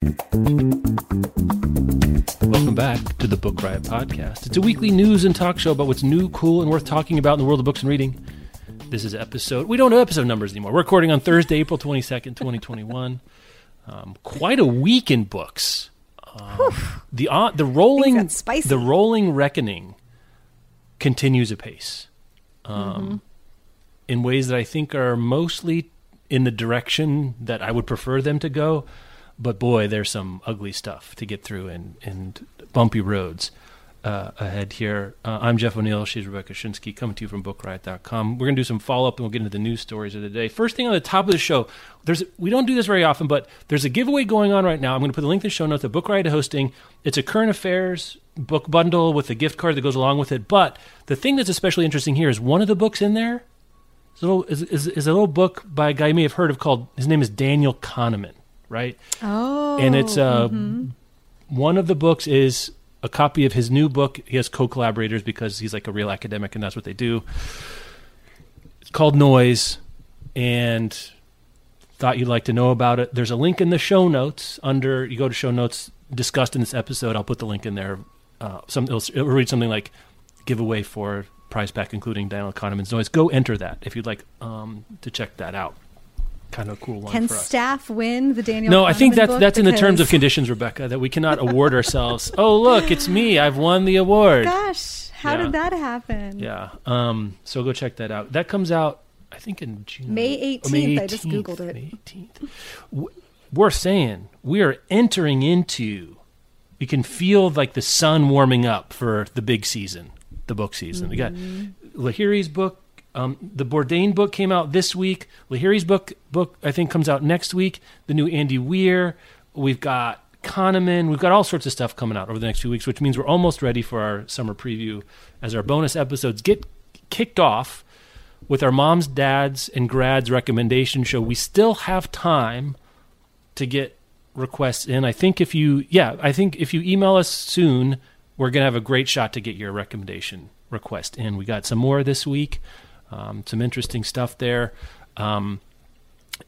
Welcome back to the Book Riot Podcast. It's a weekly news and talk show about what's new, cool, and worth talking about in the world of books and reading. This is episode. We don't know episode numbers anymore. We're recording on Thursday, April twenty second, twenty twenty one. Um, quite a week in books. Um, the uh, the rolling the rolling reckoning continues apace, um, in ways that I think are mostly in the direction that I would prefer them to go. But boy, there's some ugly stuff to get through and, and bumpy roads uh, ahead here. Uh, I'm Jeff O'Neill. She's Rebecca Schinsky, coming to you from BookRiot.com. We're going to do some follow up and we'll get into the news stories of the day. First thing on the top of the show, there's we don't do this very often, but there's a giveaway going on right now. I'm going to put the link in the show notes. The Book Riot hosting. It's a current affairs book bundle with a gift card that goes along with it. But the thing that's especially interesting here is one of the books in there is a little, is, is, is a little book by a guy you may have heard of called his name is Daniel Kahneman, right? Oh. and it's uh, one of the books is a copy of his new book. He has co-collaborators because he's like a real academic, and that's what they do. It's called Noise, and thought you'd like to know about it. There's a link in the show notes under. You go to show notes discussed in this episode. I'll put the link in there. Uh, some it'll, it'll read something like giveaway for prize pack, including Daniel Kahneman's Noise. Go enter that if you'd like um, to check that out. Kind of a cool one Can staff win the Daniel? No, I think Kahneman that's that's in the terms of conditions, Rebecca, that we cannot award ourselves. Oh, look, it's me. I've won the award. Gosh, how Yeah. did that happen? Yeah. Um. So go check that out. That comes out, I think, in June. May Oh, May 18th. I just Googled it. May 18th. W- We're saying we are entering into. We can feel like the sun warming up for the big season, the book season. We got Mm-hmm. Lahiri's book. Um, the Bourdain book came out this week. Lahiri's book book I think comes out next week. The new Andy Weir. We've got Kahneman. We've got all sorts of stuff coming out over the next few weeks, which means we're almost ready for our summer preview as our bonus episodes get kicked off with our moms, dads, and grads recommendation show. We still have time to get requests in. I think if you, yeah, I think if you email us soon, we're going to have a great shot to get your recommendation request in. We got some more this week, um, some interesting stuff there. Um,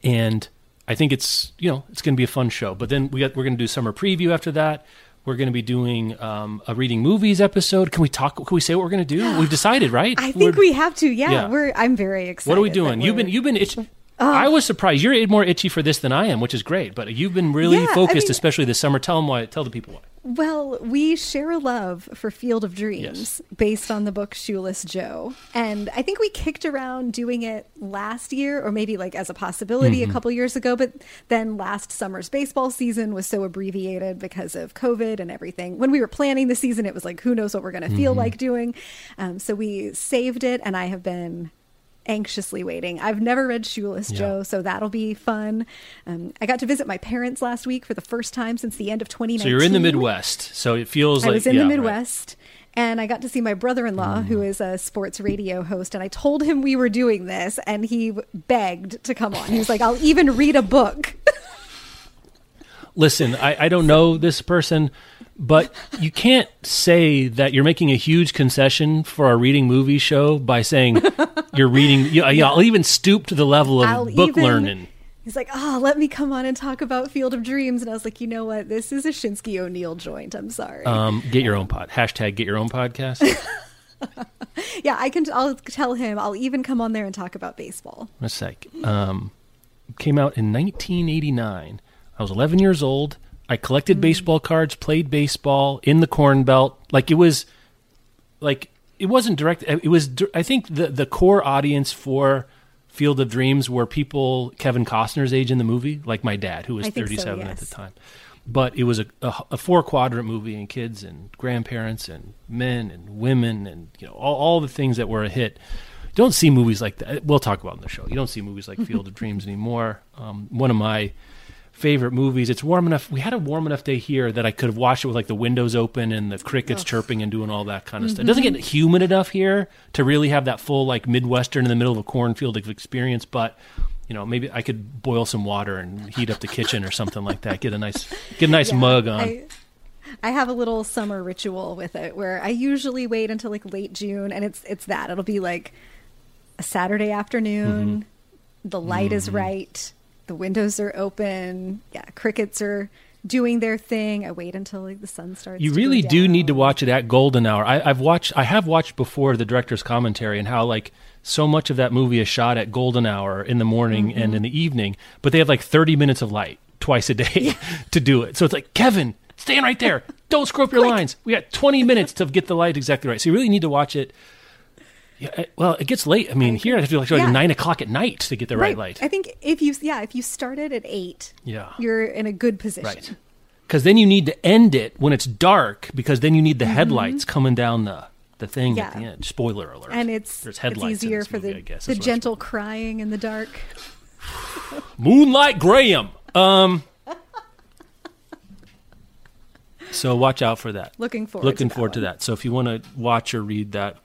and I think it's, you know, it's going to be a fun show. But then we got, we're going to do summer preview after that. We're going to be doing um, a reading movies episode. Can we talk? Can we say what we're going to do? We've decided, right? I think We're- we have to. Yeah, Yeah. we're. I'm very excited. what are we doing? You've been you've been itch- I was surprised. You're more itchy for this than I am, which is great. But you've been really Yeah, I focused, mean- especially this summer. Tell them why. Tell the people why. Well, we share a love for Field of Dreams Yes. based on the book Shoeless Joe. And I think we kicked around doing it last year or maybe like as a possibility Mm-hmm. a couple years ago, but then last summer's baseball season was so abbreviated because of COVID and everything. When we were planning the season, it was like who knows what we're going to Mm-hmm. feel like doing. Um, so we saved it and I have been anxiously waiting. I've never read Shoeless Yeah. Joe, so that'll be fun. Um, I got to visit my parents last week for the first time since the end of 2019. So you're in the Midwest. So it feels I like was in yeah, the right. Mm. Midwest. And I got to see my brother-in-law, who is a sports radio host, and I told him we were doing this, and he begged to come on. He was like, "I'll even read a book." Listen, I, I don't know this person, but you can't say that you're making a huge concession for our reading movie show by saying you're reading. You, yeah, I'll even stoop to the level of I'll book even- learning. He's like, "Oh, let me come on and talk about Field of Dreams," and I was like, "You know what? This is a Schinsky O'Neill joint. I'm sorry." Um, get your own pod. Hashtag get your own podcast. yeah, I can. I'll tell him. I'll even come on there and talk about baseball. Let's um, came out in 1989. I was 11 years old. I collected baseball cards, played baseball in the Corn Belt. Like it was, like it wasn't direct. It was. I think the the core audience for Field of Dreams were people Kevin Costner's age in the movie, like my dad, who was I think so, 37 at the time. But it was a, a, a four quadrant movie, and kids and grandparents and men and women and you know all, all the things that were a hit. Don't see movies like that. We'll talk about it in the show. You don't see movies like Field of Dreams anymore. Um, one of my favorite movies. It's warm enough. We had a warm enough day here that I could have watched it with like the windows open and the crickets chirping and doing all that kind of stuff. It doesn't get humid enough here to really have that full like Midwestern in the middle of a cornfield experience, but you know, maybe I could boil some water and heat up the kitchen or something like that. Get a nice get a nice Yeah, mug on. I, I have a little summer ritual with it where I usually wait until like late June, and it's it's that it'll be like a Saturday afternoon. Mm-hmm. The light is right. The windows are open. Yeah, crickets are doing their thing. I wait until like the sun starts. You really do need to watch it at golden hour. I, I've watched, I have watched before the director's commentary and how like so much of that movie is shot at golden hour in the morning Mm-hmm. and in the evening, but they have like thirty minutes of light twice a day to do it. So it's like Kevin, stand right there. Don't screw up your lines. We got twenty minutes to get the light exactly right. So you really need to watch it. Yeah, well, it gets late. I mean, here I have to like, Yeah. nine o'clock at night to get the right, light. I think if you yeah if you started at eight, Yeah. you're in a good position. Right. Because then you need to end it when it's dark, because then you need the headlights coming down the, the thing at Mm-hmm. The end. Spoiler alert. And it's There's headlights in easier for movie, the guess, the gentle crying in the dark. Moonlight Graham. Um. so watch out for that. Looking forward. Looking to that forward to one. that. So if you want to watch or read that,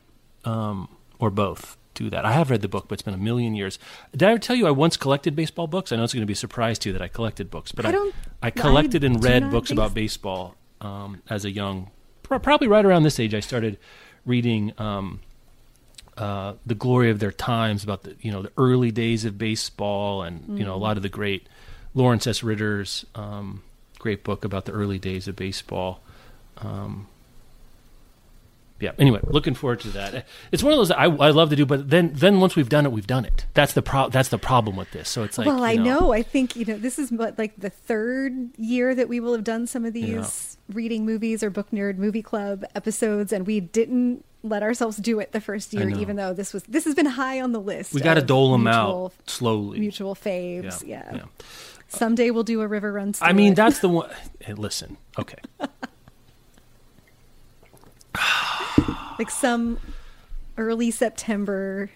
um, or both, do that. I have read the book, but it's been a million years. Did I ever tell you I once collected baseball books? I know it's going to be a surprise to you that I collected books, but I I, don't- I I collected and read books about baseball um, as a young, probably right around this age. I started reading um, uh, the glory of their times about the you know the early days of baseball and you know a lot of the great Lawrence S. Ritter's um, great book about the early days of baseball. Um, yeah. Anyway, looking forward to that. It's one of those I, I love to do, but then then once we've done it, we've done it. That's the pro- That's the problem with this. So it's like well, I you know. I think you know this is what like the third year that we will have done some of these reading movies or book nerd movie club episodes, and we didn't let ourselves do it the first year, even though this was this has been high on the list. we got to dole them mutual- out slowly. Mutual faves, yeah. yeah. Someday we'll do a river runs. I mean, that's the one. Hey, listen, okay. like some early September.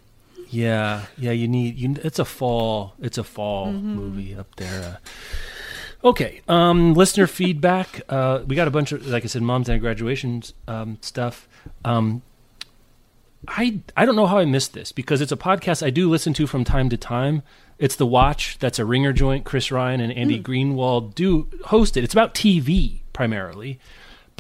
Yeah, yeah. You need you. It's a fall. It's a fall Mm-hmm. movie up there. Uh, okay. Um, listener feedback. Uh, we got a bunch of, like I said, moms and graduations um, stuff. Um, I I don't know how I missed this because it's a podcast I do listen to from time to time. It's the Watch. That's a ringer joint. Chris Ryan and Andy Greenwald do host it. It's about TV primarily,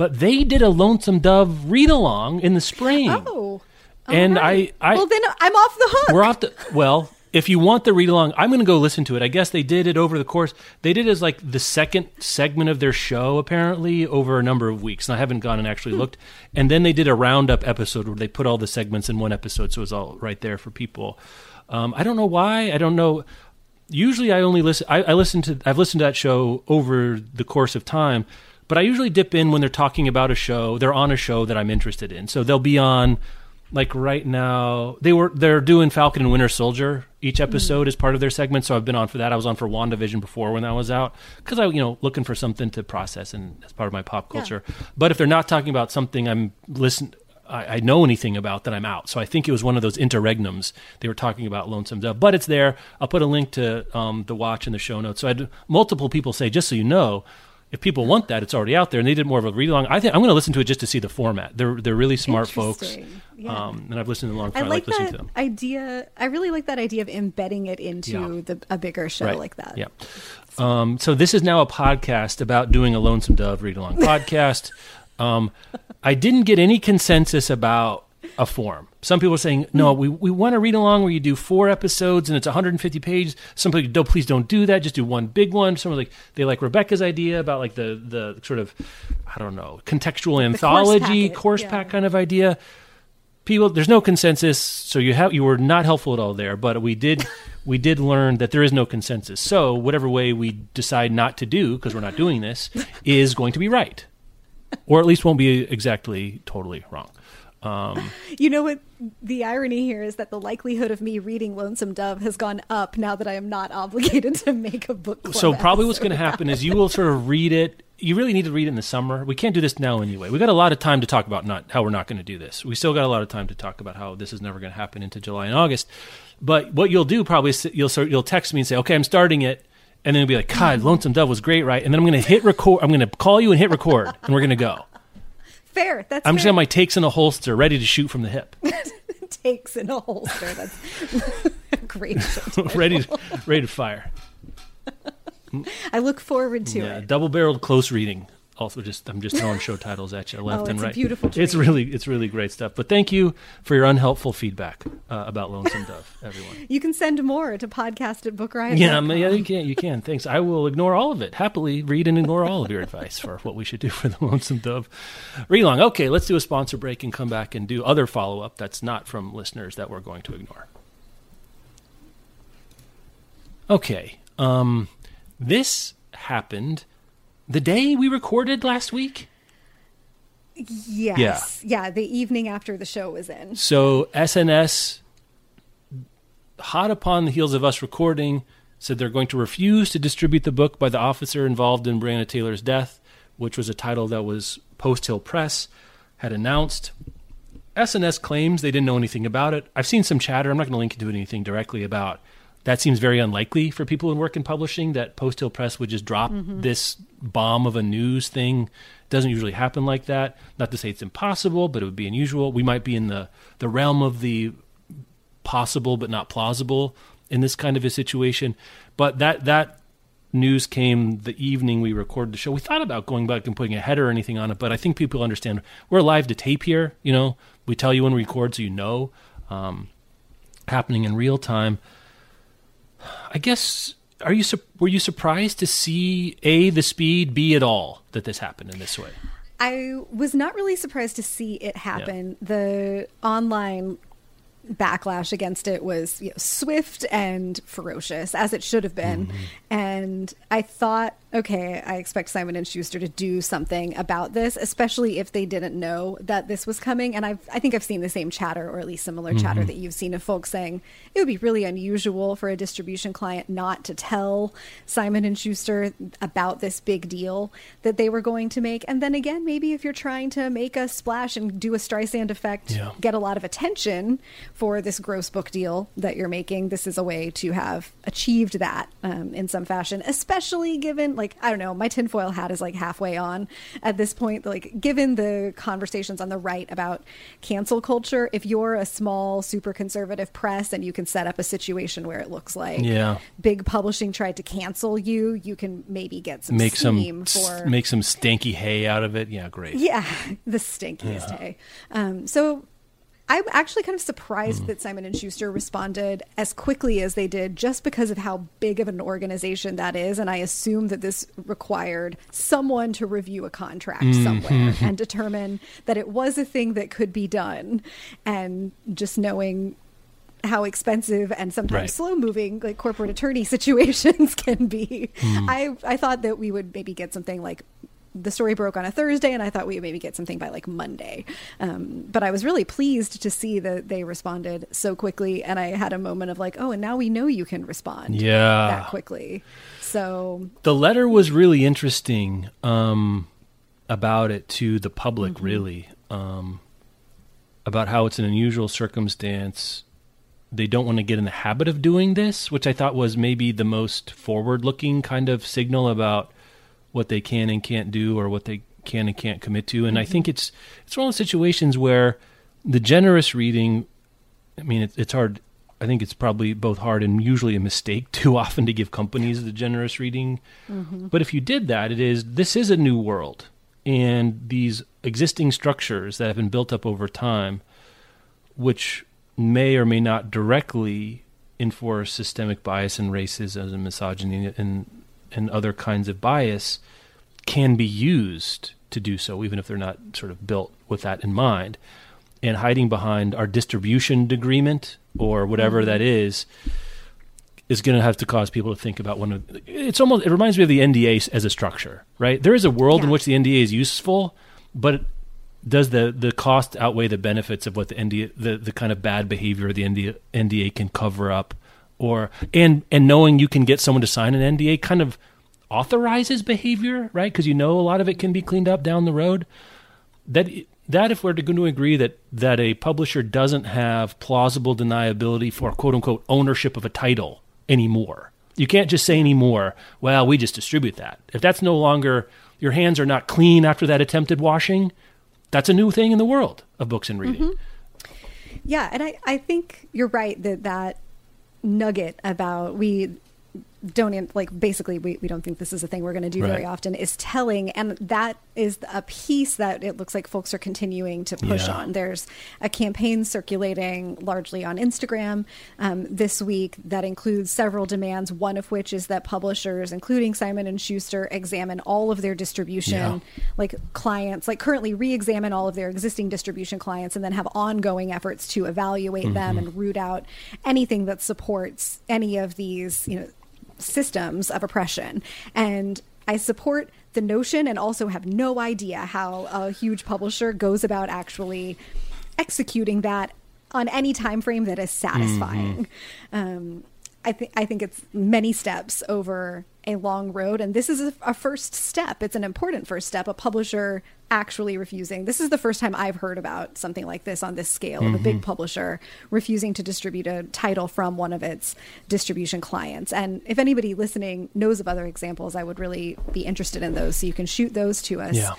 but they did a Lonesome Dove read along in the spring. Oh, And alright. I- I- well then I'm off the hook. We're off the well. If you want the read along, I'm going to go listen to it. I guess they did it over the course. They did it as like the second segment of their show, apparently, over a number of weeks. And I haven't gone and actually looked. And then they did a roundup episode where they put all the segments in one episode, so it was all right there for people. Um, I don't know why. I don't know. Usually, I only listen. I, I listen to. I've listened to that show over the course of time, but I usually dip in when they're talking about a show. They're on a show that I'm interested in, so they'll be on like right now they were they're doing Falcon and Winter Soldier each episode as part of their segment. So I've been on for that. I was on for WandaVision before when that was out because I you know looking for something to process and as part of my pop culture. But if they're not talking about something I'm listen. I, I know anything about that I'm out. So I think it was one of those interregnums. They were talking about Lonesome Dove, but it's there. I'll put a link to um, the watch in the show notes. So I had multiple people say, just so you know, if people want that, it's already out there, and they did more of a read along. I think I'm going to listen to it just to see the format. They're they're really smart folks. Yeah. um, and I've listened to them long I time. I like like listening that to them. idea. I really like that idea of embedding it into Yeah. the, a bigger show Right. like that. Yeah. Um, so this is now a podcast about doing a Lonesome Dove read along podcast. Um, I didn't get any consensus about a form. Some people are saying, no, hmm. we, we want to read along where you do four episodes and it's 150 pages. Some people, no, please don't do that. Just do one big one. Some are like, they like Rebecca's idea about like the, the sort of, I don't know, contextual anthology, packet, course yeah. pack kind of idea people there's no consensus so you have you were not helpful at all there but we did we did learn that there is no consensus so whatever way we decide not to do because we're not doing this is going to be right or at least won't be exactly totally wrong um, You know what? The irony here is that the likelihood of me reading Lonesome Dove has gone up now that I am not obligated to make a book. Club so probably what's going to happen is you will sort of read it you really need to read it in the summer we can't do this now anyway we got a lot of time to talk about not how we're not going to do this we still got a lot of time to talk about how this is never going to happen into july and august but what you'll do probably is you'll sort you'll text me and say okay i'm starting it and then it'll be like, God, Lonesome Dove was great, right? And then I'm going to hit record. I'm going to call you and hit record, and we're going to go. Fair. That's I'm just fair. got my takes in a holster, ready to shoot from the hip, takes in a holster. That's great. ready, to, ready to fire. I look forward to Yeah, it. double-barreled close reading. Also, just I'm just throwing show titles at you left Oh, and it's right. beautiful It's really, it's really great stuff. But thank you for your unhelpful feedback uh, about Lonesome Dove, everyone. You can send more to podcast at Book Riot. Yeah, yeah, you can. You can. Thanks. I will ignore all of it. Happily read and ignore all of your advice for what we should do for the Lonesome Dove relong. Okay, let's do a sponsor break and come back and do other follow up that's not from listeners that we're going to ignore. Okay, um, this happened the day we recorded last week. Yes. Yeah. The evening after the show was in. So S&S, hot upon the heels of us recording, said they're going to refuse to distribute the book by the officer involved in Breonna Taylor's death, which was a title that was Post Hill Press had announced. S&S claims they didn't know anything about it. I've seen some chatter. I'm not going to link to anything directly about. That seems very unlikely for people who work in publishing. That Post Hill Press would just drop this bomb of a news thing. Doesn't usually happen like that. Not to say it's impossible, but it would be unusual. We might be in the the realm of the possible but not plausible in this kind of a situation. But that that news came the evening we recorded the show. We thought about going back and putting a header or anything on it, but I think people understand we're live to tape here. You know, we tell you when we record, so you know, um, happening in real time. I guess are you were you surprised to see a the speed, b at all that this happened in this way? I was not really surprised to see it happen. The online backlash against it was you know, swift and ferocious, as it should have been. Mm-hmm. And I thought, okay, I expect Simon and Schuster to do something about this, especially if they didn't know that this was coming. And I've, I think I've seen the same chatter, or at least similar Mm-hmm. chatter that you've seen of folks saying it would be really unusual for a distribution client not to tell Simon and Schuster about this big deal that they were going to make. And then again, maybe if you're trying to make a splash and do a Streisand effect, Yeah. get a lot of attention for this gross book deal that you're making, this is a way to have achieved that um, in some fashion, especially given, like, I don't know, my tinfoil hat is like halfway on at this point. Like, given the conversations on the right about cancel culture, if you're a small, super conservative press and you can set up a situation where it looks like Yeah. big publishing tried to cancel you, you can maybe get some Make some for make some stanky hay out of it. Yeah, great. yeah, the stinkiest hay. Um, so I'm actually kind of surprised that Simon and Schuster responded as quickly as they did, just because of how big of an organization that is. And I assume that this required someone to review a contract mm-hmm. somewhere and determine that it was a thing that could be done. And just knowing how expensive and sometimes Right. slow moving like corporate attorney situations can be. Hmm. I I thought that we would maybe get something like the story broke on a Thursday, and I thought we would maybe get something by like Monday. Um, but I was really pleased to see that they responded so quickly, and I had a moment of like, oh, and now we know you can respond Yeah. that quickly. So the letter was really interesting um, about it to the public, really, um, about how it's an unusual circumstance. They don't want to get in the habit of doing this, which I thought was maybe the most forward looking kind of signal about what they can and can't do or what they can and can't commit to. And I mm-hmm. think it's it's one of those situations where the generous reading I mean, it, it's hard. I think it's probably both hard and usually a mistake too often to give companies the generous reading. Mm-hmm. But if you did that, it is this is a new world, and these existing structures that have been built up over time, which may or may not directly enforce systemic bias and racism and misogyny and and other kinds of bias, can be used to do so, even if they're not sort of built with that in mind. And hiding behind our distribution agreement or whatever mm-hmm. that is is going to have to cause people to think about one of it's almost it reminds me of the NDA as a structure, right? There is a world in which the NDA is useful, but does the the cost outweigh the benefits of what the NDA the the kind of bad behavior the NDA, NDA can cover up or and and knowing you can get someone to sign an NDA kind of authorizes behavior, right? Because you know a lot of it can be cleaned up down the road that that if we're going to agree that that a publisher doesn't have plausible deniability for quote unquote ownership of a title anymore, You can't just say anymore, well, we just distribute that. If that's no longer, your hands are not clean after that attempted washing, that's a new thing in the world of books and reading. Mm-hmm. Yeah, and I, I think you're right that that nugget about we don't like basically we, we don't think this is a thing we're going to do right. very often is telling and that is a piece that it looks like folks are continuing to push yeah. on there's a campaign circulating largely on instagram um, this week that includes several demands one of which is that publishers including simon and schuster examine all of their distribution yeah. like clients like currently re-examine all of their existing distribution clients and then have ongoing efforts to evaluate mm-hmm. them and root out anything that supports any of these you know systems of oppression. And I support the notion and also have no idea how a huge publisher goes about actually executing that on any time frame that is satisfying. Mm-hmm. Um, I think I think it's many steps over a long road, and this is a, a, first step. It's an important first step. A publisher actually refusing. This is the first time I've heard about something like this on this scale mm-hmm. of a big mm-hmm. publisher refusing to distribute a title from one of its distribution clients. And if anybody listening knows of other examples, I would really be interested in those. So you can shoot those to us. Yeah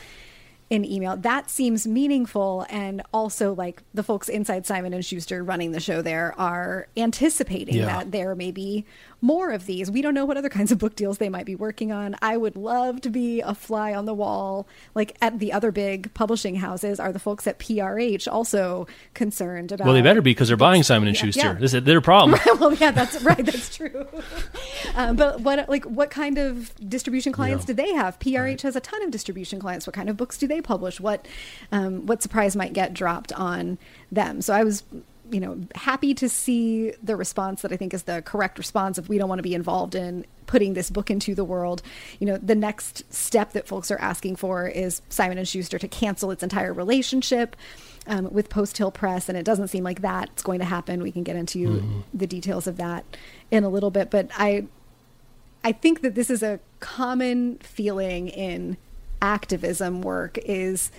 in email. That seems meaningful and also like the folks inside Simon and Schuster running the show there are anticipating yeah. that there may be more of these. We don't know what other kinds of book deals they might be working on. I would love to be a fly on the wall. Like at the other big publishing houses, are the folks at PRH also concerned about? Well, they better be because they're buying Simon and Schuster. Yeah. This is their problem. well, yeah, that's right. That's true. um, but what like what kind of distribution clients yeah. do they have? PRH right. has a ton of distribution clients. What kind of books do they publish? What um, what surprise might get dropped on them? So I was you know, happy to see the response that I think is the correct response if we don't want to be involved in putting this book into the world. You know, the next step that folks are asking for is Simon and Schuster to cancel its entire relationship um, with Post Hill Press, and it doesn't seem like that's going to happen. We can get into mm-hmm. the details of that in a little bit, but I, I think that this is a common feeling in activism work is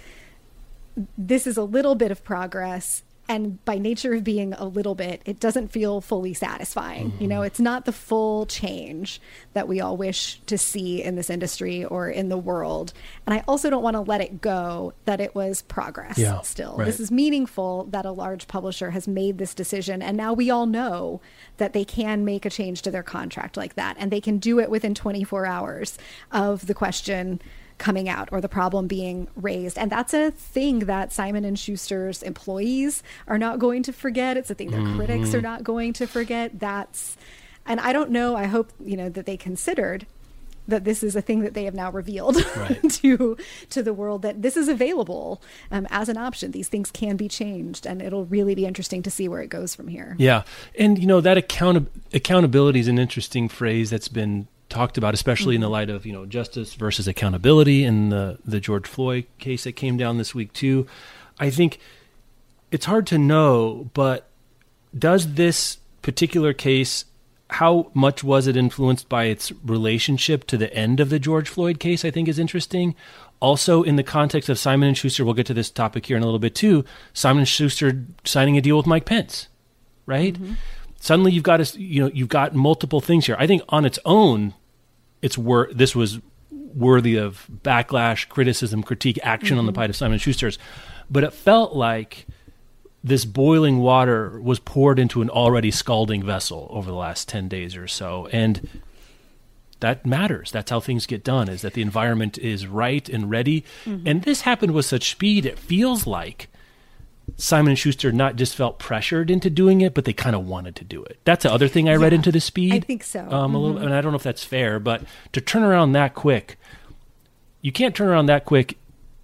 this is a little bit of progress and by nature of being a little bit it doesn't feel fully satisfying mm-hmm. you know it's not the full change that we all wish to see in this industry or in the world and i also don't want to let it go that it was progress yeah, still right. this is meaningful that a large publisher has made this decision and now we all know that they can make a change to their contract like that and they can do it within 24 hours of the question coming out or the problem being raised and that's a thing that simon and schuster's employees are not going to forget it's a thing their mm-hmm. critics are not going to forget that's and i don't know i hope you know that they considered that this is a thing that they have now revealed right. to to the world that this is available um, as an option. These things can be changed, and it'll really be interesting to see where it goes from here. Yeah, and you know that account accountability is an interesting phrase that's been talked about, especially mm-hmm. in the mm-hmm. light of you know justice versus accountability in the the George Floyd case that came down this week too. I think it's hard to know, but does this particular case how much was it influenced by its relationship to the end of the George Floyd case? I think is interesting. Also, in the context of Simon and Schuster, we'll get to this topic here in a little bit too. Simon and Schuster signing a deal with Mike Pence, right? Mm-hmm. Suddenly, you've got a, you know you've got multiple things here. I think on its own, it's wor- this was worthy of backlash, criticism, critique, action mm-hmm. on the mm-hmm. part of Simon Schuster's. But it felt like this boiling water was poured into an already scalding vessel over the last 10 days or so. And that matters. That's how things get done, is that the environment is right and ready. Mm-hmm. And this happened with such speed, it feels like Simon and Schuster not just felt pressured into doing it, but they kind of wanted to do it. That's the other thing I yeah, read into the speed. I think so. Um, mm-hmm. a little, mm-hmm. and I don't know if that's fair, but to turn around that quick, you can't turn around that quick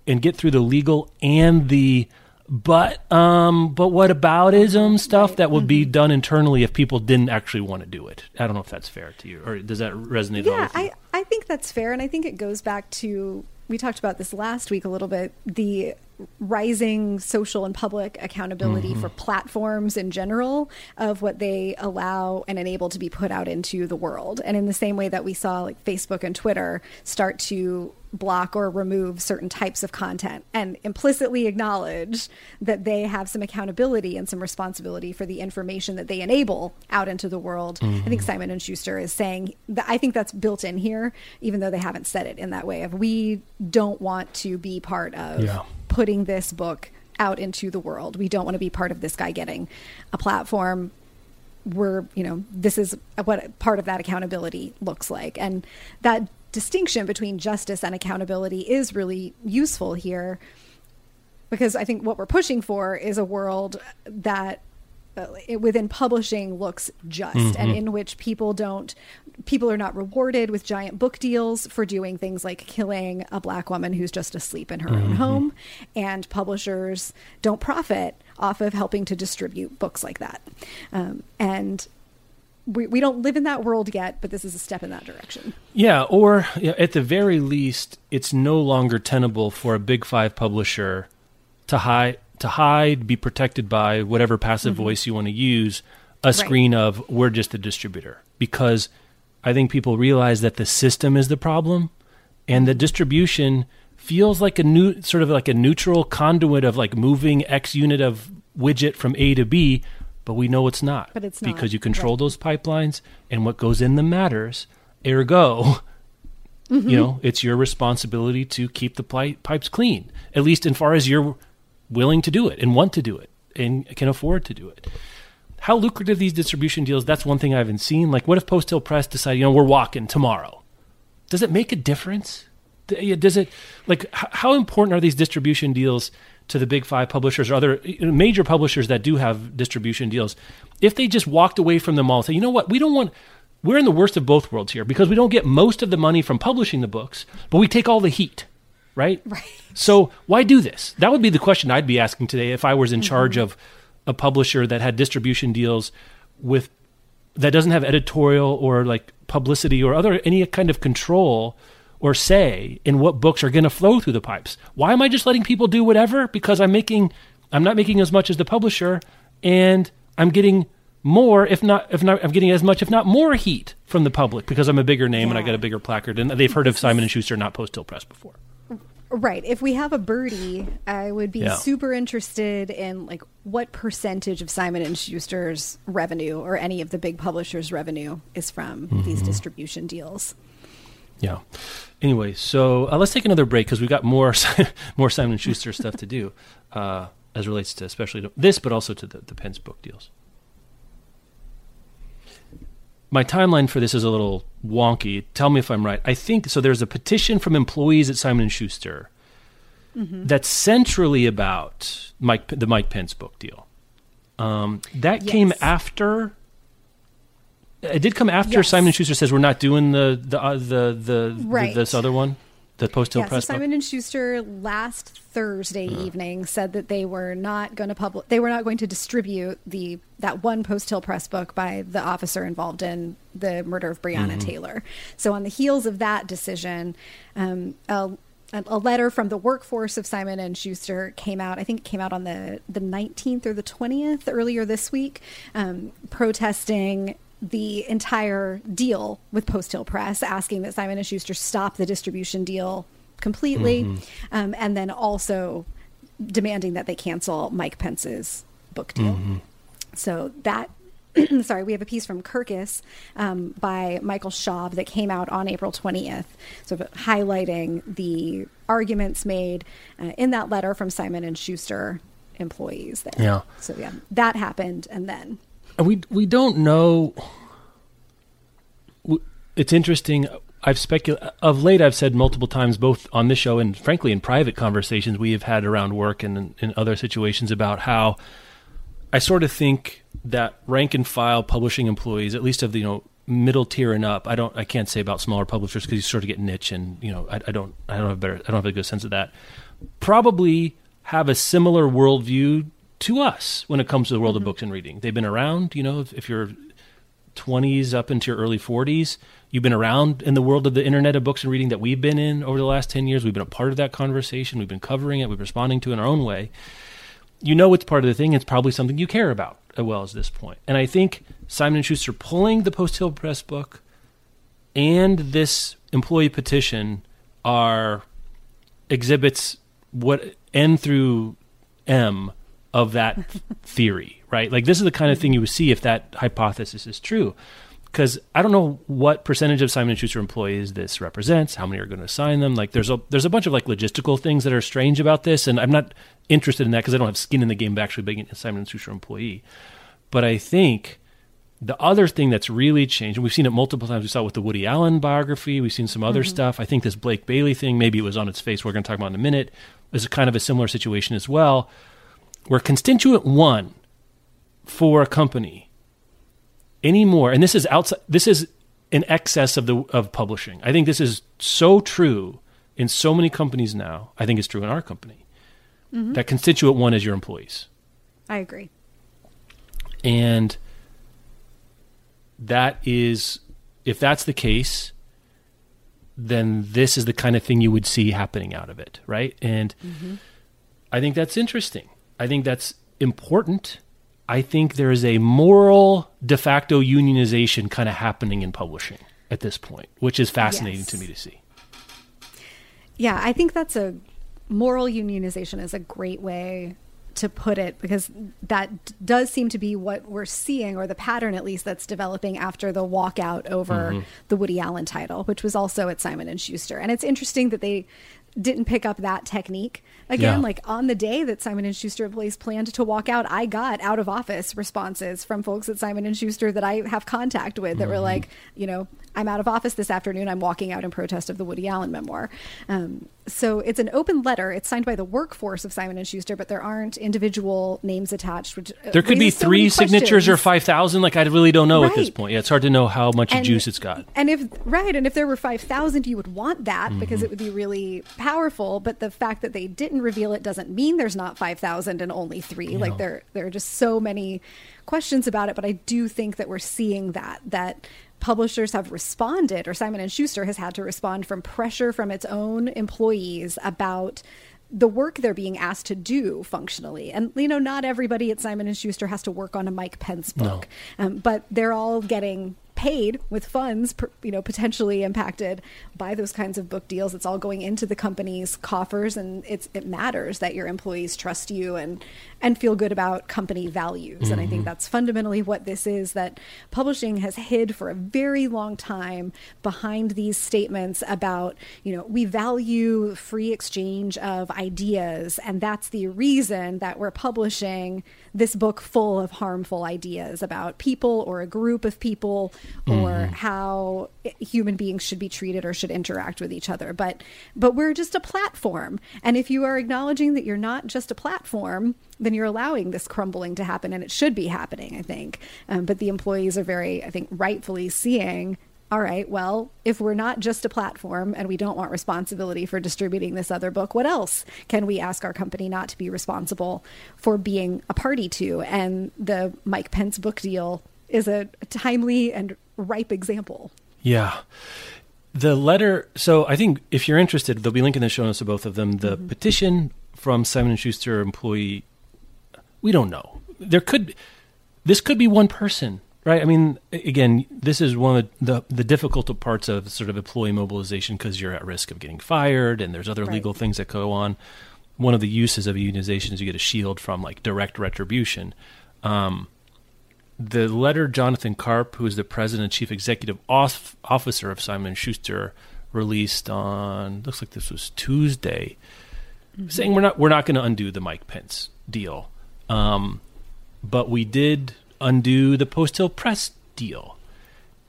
and get through the legal and the but um but what about ism stuff right. that would mm-hmm. be done internally if people didn't actually want to do it. I don't know if that's fair to you or does that resonate? Yeah, I I think that's fair, and I think it goes back to we talked about this last week a little bit the rising social and public accountability mm-hmm. for platforms in general of what they allow and enable to be put out into the world. And in the same way that we saw like Facebook and Twitter start to block or remove certain types of content and implicitly acknowledge that they have some accountability and some responsibility for the information that they enable out into the world. Mm-hmm. I think Simon and Schuster is saying that I think that's built in here, even though they haven't said it in that way of we don't want to be part of yeah. Putting this book out into the world. We don't want to be part of this guy getting a platform we're you know this is what part of that accountability looks like and that distinction between justice and accountability is really useful here because I think what we're pushing for is a world that uh, within publishing looks just mm-hmm. and in which people don't people are not rewarded with giant book deals for doing things like killing a black woman who's just asleep in her mm-hmm. own home and publishers don't profit off of helping to distribute books like that um, and we, we don't live in that world yet, but this is a step in that direction. Yeah, or you know, at the very least, it's no longer tenable for a big five publisher to hide, to hide, be protected by whatever passive mm-hmm. voice you want to use, a screen right. of we're just a distributor. Because I think people realize that the system is the problem, and the distribution feels like a new sort of like a neutral conduit of like moving X unit of widget from A to B but we know it's not. But it's not. Because you control right. those pipelines and what goes in them matters. Ergo, mm-hmm. you know, it's your responsibility to keep the pipes clean, at least as far as you're willing to do it and want to do it and can afford to do it. How lucrative these distribution deals, that's one thing I haven't seen. Like, what if Post Hill Press decide, you know, we're walking tomorrow? Does it make a difference? Does it, like, how important are these distribution deals to the big five publishers or other major publishers that do have distribution deals, if they just walked away from them all, and say, you know what, we don't want, we're in the worst of both worlds here because we don't get most of the money from publishing the books, but we take all the heat, right? Right. So why do this? That would be the question I'd be asking today if I was in mm-hmm. charge of a publisher that had distribution deals with that doesn't have editorial or like publicity or other any kind of control or say in what books are going to flow through the pipes. Why am I just letting people do whatever? Because I'm making I'm not making as much as the publisher and I'm getting more if not if not I'm getting as much if not more heat from the public because I'm a bigger name yeah. and I get a bigger placard and they've heard of Simon and Schuster not Post Hill Press before. Right. If we have a birdie, I would be yeah. super interested in like what percentage of Simon and Schuster's revenue or any of the big publishers' revenue is from mm-hmm. these distribution deals. Yeah. Anyway, so uh, let's take another break because we've got more more Simon and Schuster stuff to do uh, as relates to especially to this, but also to the, the Pence book deals. My timeline for this is a little wonky. Tell me if I'm right. I think so. There's a petition from employees at Simon and Schuster mm-hmm. that's centrally about Mike, the Mike Pence book deal. Um, that yes. came after it did come after yes. Simon Schuster says we're not doing the the uh, the, the, right. the, this other one, the Post Hill yeah, Press. So Simon and Schuster last Thursday uh-huh. evening said that they were not going to publish. They were not going to distribute the that one Post Hill Press book by the officer involved in the murder of Breonna mm-hmm. Taylor. So on the heels of that decision, um, a, a letter from the workforce of Simon and Schuster came out. I think it came out on the the 19th or the 20th earlier this week, um, protesting the entire deal with Post Hill Press, asking that Simon and Schuster stop the distribution deal completely, mm-hmm. um, and then also demanding that they cancel Mike Pence's book deal. Mm-hmm. So that. sorry, we have a piece from Kirkus um, by Michael Schaub that came out on April 20th, sort of highlighting the arguments made uh, in that letter from Simon and Schuster employees there. Yeah. So yeah, that happened, and then we we don't know. It's interesting. I've speculated of late. I've said multiple times, both on this show and frankly in private conversations we have had around work and in, in other situations, about how I sort of think that rank and file publishing employees, at least of the you know middle tier and up. I don't. I can't say about smaller publishers because you sort of get niche, and you know I, I don't. I don't have better. I don't have a good sense of that. Probably have a similar worldview to us when it comes to the world mm-hmm. of books and reading. They've been around, you know, if, if, you're 20s up into your early 40s, you've been around in the world of the internet of books and reading that we've been in over the last 10 years. We've been a part of that conversation. We've been covering it. We've been responding to it in our own way. You know it's part of the thing. It's probably something you care about as well as this point. And I think Simon & Schuster pulling the Post Hill Press book and this employee petition are exhibits what n through m of that theory, right? Like this is the kind of thing you would see if that hypothesis is true. Because I don't know what percentage of Simon and Schuster employees this represents, how many are going to sign them. Like there's a there's a bunch of like logistical things that are strange about this, and I'm not interested in that because I don't have skin in the game of actually being a Simon and Schuster employee. But I think the other thing that's really changed, and we've seen it multiple times. We saw it with the Woody Allen biography. We've seen some other mm-hmm. stuff. I think this Blake Bailey thing, maybe it was on its face. We're going to talk about in a minute. Is kind of a similar situation as well, where constituent one for a company anymore, and this is outside. This is in excess of the of publishing. I think this is so true in so many companies now. I think it's true in our company. Mm-hmm. That constituent one is your employees. I agree. And that is, if that's the case, then this is the kind of thing you would see happening out of it, right? And mm-hmm. I think that's interesting. I think that's important. I think there is a moral de facto unionization kind of happening in publishing at this point, which is fascinating yes. to me to see. Yeah, I think that's a moral unionization is a great way to put it because that does seem to be what we're seeing or the pattern at least that's developing after the walkout over mm-hmm. the Woody Allen title which was also at Simon and Schuster and it's interesting that they didn't pick up that technique again yeah. like on the day that simon and schuster employees planned to walk out i got out of office responses from folks at simon and schuster that i have contact with that mm-hmm. were like you know i'm out of office this afternoon i'm walking out in protest of the woody allen memoir um, so it's an open letter it's signed by the workforce of simon and schuster but there aren't individual names attached which uh, there could be three so signatures or 5000 like i really don't know right. at this point yeah it's hard to know how much and, juice it's got and if right and if there were 5000 you would want that mm-hmm. because it would be really powerful but the fact that they didn't reveal it doesn't mean there's not 5,000 and only three. Like there, there are just so many questions about it. But I do think that we're seeing that, that publishers have responded or Simon and Schuster has had to respond from pressure from its own employees about the work they're being asked to do functionally and you know not everybody at simon and schuster has to work on a mike pence book no. um, but they're all getting paid with funds, you know, potentially impacted by those kinds of book deals. It's all going into the company's coffers, and it's it matters that your employees trust you and and feel good about company values. Mm-hmm. And I think mm-hmm. that's fundamentally what this is. That publishing has hid for a very long time behind these statements about you know we value free exchange of ideas, and that's the reason that we're publishing this book full of harmful ideas about people or a group of people or mm-hmm. how human beings should be treated or should interact with each other but but we're just a platform and if you are acknowledging that you're not just a platform then you're allowing this crumbling to happen and it should be happening i think um, but the employees are very i think rightfully seeing all right, well, if we're not just a platform and we don't want responsibility for distributing this other book, what else can we ask our company not to be responsible for being a party to? And the Mike Pence book deal is a timely and ripe example. Yeah. The letter, so I think if you're interested, there'll be a link in the show notes of both of them. The mm-hmm. petition from Simon & Schuster employee, we don't know. There could, this could be one person Right. I mean, again, this is one of the the difficult parts of sort of employee mobilization because you're at risk of getting fired, and there's other right. legal things that go on. One of the uses of unionization is you get a shield from like direct retribution. Um, the letter Jonathan Karp, who is the president and chief executive off- officer of Simon Schuster, released on looks like this was Tuesday, mm-hmm. saying we're not we're not going to undo the Mike Pence deal, um, but we did undo the Post Hill Press deal.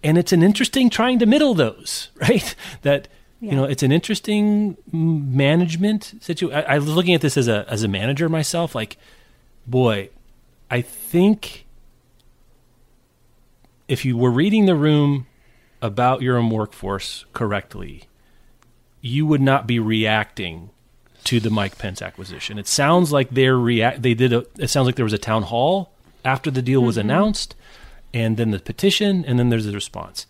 And it's an interesting trying to middle those, right? That yeah. you know, it's an interesting management situation. I, I was looking at this as a as a manager myself. Like, boy, I think if you were reading the room about your own workforce correctly, you would not be reacting to the Mike Pence acquisition. It sounds like they're react. They did a. It sounds like there was a town hall after the deal was mm-hmm. announced, and then the petition, and then there's the response.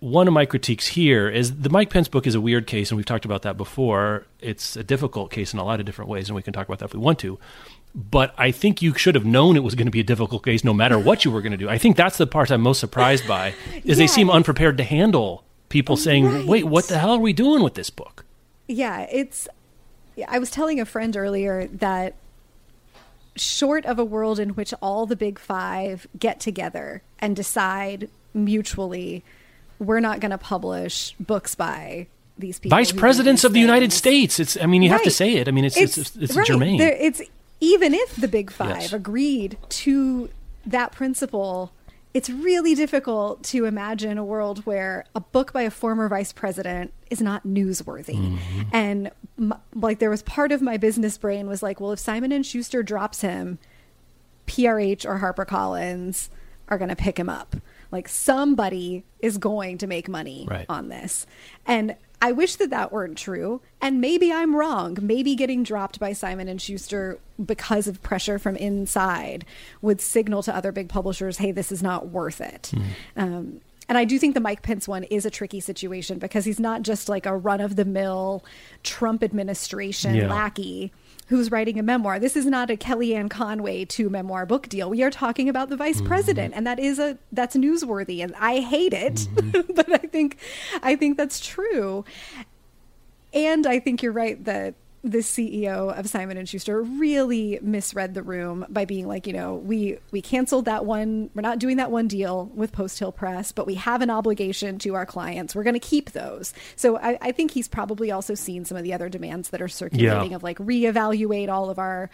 One of my critiques here is the Mike Pence book is a weird case, and we've talked about that before. It's a difficult case in a lot of different ways, and we can talk about that if we want to. But I think you should have known it was going to be a difficult case, no matter what you were going to do. I think that's the part I'm most surprised by, is yeah, they seem unprepared to handle people oh, saying, Right. "Wait, what the hell are we doing with this book?" Yeah, it's. I was telling a friend earlier that short of a world in which all the big five get together and decide mutually, we're not going to publish books by these people. Vice presidents of the United. States. It's. I mean, you have to say it. I mean, it's it's it's, it's right. germane. There- it's even if the big five Yes. agreed to that principle, it's really difficult to imagine a world where a book by a former vice president is not newsworthy. Mm-hmm. And m- like there was part of my business brain was like, well, if Simon and Schuster drops him, PRH or HarperCollins are going to pick him up. Like somebody is going to make money Right. on this. And I wish that that weren't true. And maybe I'm wrong. Maybe getting dropped by Simon and Schuster because of pressure from inside would signal to other big publishers, "Hey, this is not worth it." Um, and I do think the Mike Pence one is a tricky situation because he's not just like a run of the mill Trump administration Yeah. lackey who's writing a memoir. This is not a Kellyanne Conway two memoir book deal. We are talking about the vice mm-hmm. president, and that is a that's newsworthy, and I hate it, mm-hmm. but I think I think that's true. And I think you're right that the CEO of Simon and Schuster really misread the room by being like, you know, we we canceled that one. We're not doing that one deal with Post Hill Press, but we have an obligation to our clients. We're going to keep those. So I, I think he's probably also seen some of the other demands that are circulating Yeah. of like reevaluate all of our,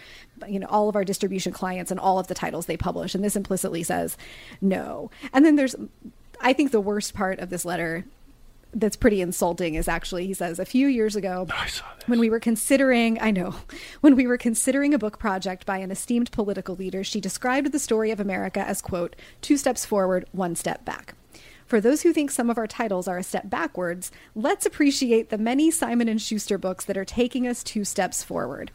you know, all of our distribution clients and all of the titles they publish. And this implicitly says no. And then there's, I think the worst part of this letter that's pretty insulting is actually he says a few years ago I saw that. when we were considering i know when we were considering a book project by an esteemed political leader she described the story of america as quote two steps forward one step back for those who think some of our titles are a step backwards let's appreciate the many simon and schuster books that are taking us two steps forward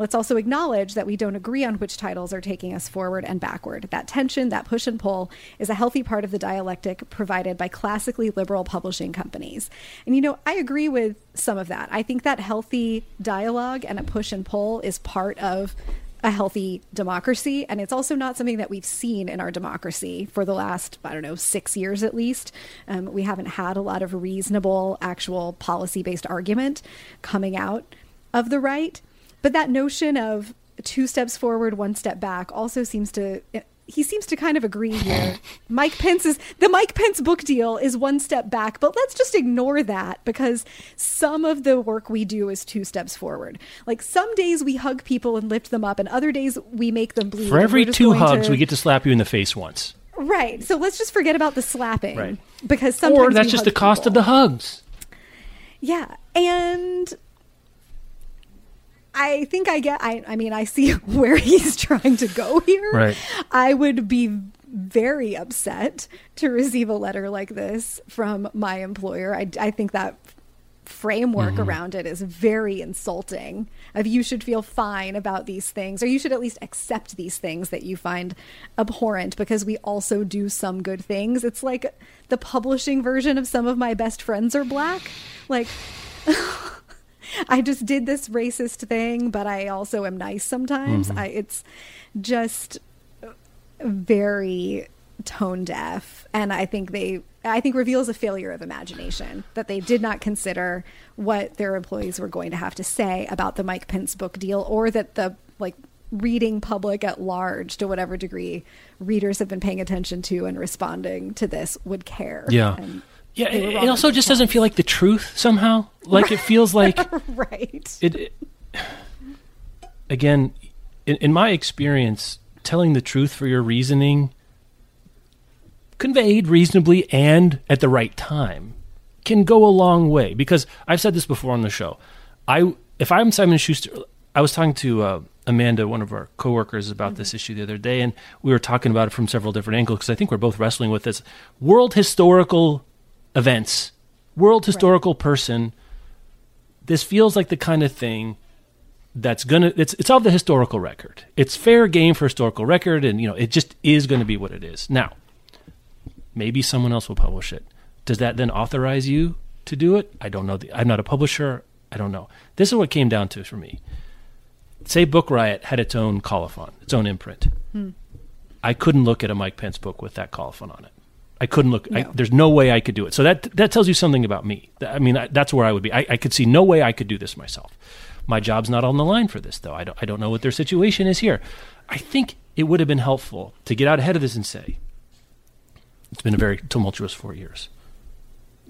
Let's also acknowledge that we don't agree on which titles are taking us forward and backward. That tension, that push and pull, is a healthy part of the dialectic provided by classically liberal publishing companies. And you know, I agree with some of that. I think that healthy dialogue and a push and pull is part of a healthy democracy. And it's also not something that we've seen in our democracy for the last, I don't know, six years at least. Um, we haven't had a lot of reasonable, actual policy based argument coming out of the right. But that notion of two steps forward, one step back also seems to. He seems to kind of agree here. Mike Pence's the Mike Pence book deal is one step back, but let's just ignore that because some of the work we do is two steps forward. Like some days we hug people and lift them up, and other days we make them bleed. For every two hugs, to- we get to slap you in the face once. right. So let's just forget about the slapping, Right. Because sometimes Or that's just the cost of the hugs. Yeah, and I think I get. I, I mean, I see where he's trying to go here. Right. I would be very upset to receive a letter like this from my employer. I, I think that framework Mm-hmm. around it is very insulting of you should feel fine about these things or you should at least accept these things that you find abhorrent because we also do some good things it's like the publishing version of some of my best friends are black like I just did this racist thing, but I also am nice sometimes. Mm-hmm. I, it's just very tone deaf, and I think they, I think reveals a failure of imagination that they did not consider what their employees were going to have to say about the Mike Pence book deal, or that the like reading public at large, to whatever degree readers have been paying attention to and responding to this, would care. Yeah. And Yeah, it, also just doesn't feel like the truth somehow. Like it feels like right. it, it- again in, in my experience telling the truth for your reasoning conveyed reasonably and at the right time can go a long way. Because i've said this before on the show. I if i'm simon schuster i was talking to uh, amanda one of our coworkers about this issue the other day and we were talking about it from several different angles because i think we're both wrestling with this. World historical events world historical person this feels like the kind of thing that's gonna it's it's of the historical record. It's fair game for historical record, and you know it just is going to be what it is. Now, maybe someone else will publish it. Does that then authorize you to do it? I don't know. I'm not a publisher. I don't know. This is what came down to for me. Say Book Riot had its own colophon, its own imprint. Hmm. I couldn't look at a Mike Pence book with that colophon on it. I couldn't look. I, there's no way I could do it. So that that tells you something about me. I mean, I, that's where I would be. I, I could see no way I could do this myself. My job's not on the line for this, though. I don't. I don't know what their situation is here. I think it would have been helpful to get out ahead of this and say, it's been a very tumultuous four years.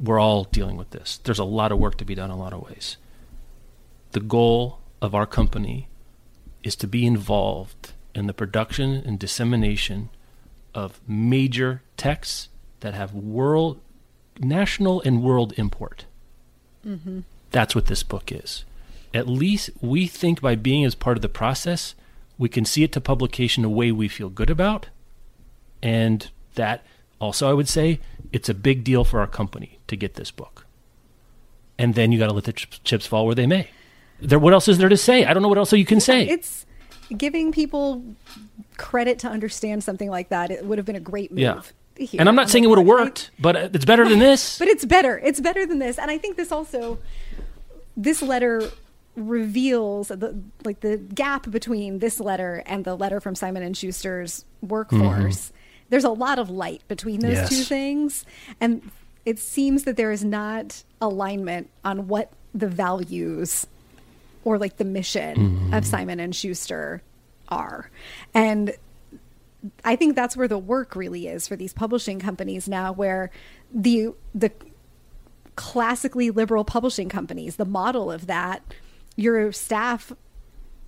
We're all dealing with this. There's a lot of work to be done in a lot of ways. The goal of our company is to be involved in the production and dissemination of major texts that have world, national, and world import. Mm-hmm. That's what this book is. At least we think by being as part of the process, we can see it to publication a way we feel good about. And that also, I would say, it's a big deal for our company to get this book. And then you got to let the ch- chips fall where they may. There, what else is there to say? I don't know what else you can say. It's giving people credit to understand something like that. It would have been a great move. Yeah. Here and I'm not saying it would have worked, but uh, it's better than this. but it's better. It's better than this. And I think this also, this letter reveals the like the gap between this letter and the letter from Simon and Schuster's workforce. There's a lot of light between those Yes. two things, and it seems that there is not alignment on what the values or like the mission of Simon and Schuster are. And I think that's where the work really is for these publishing companies now where the the classically liberal publishing companies, the model of that, your staff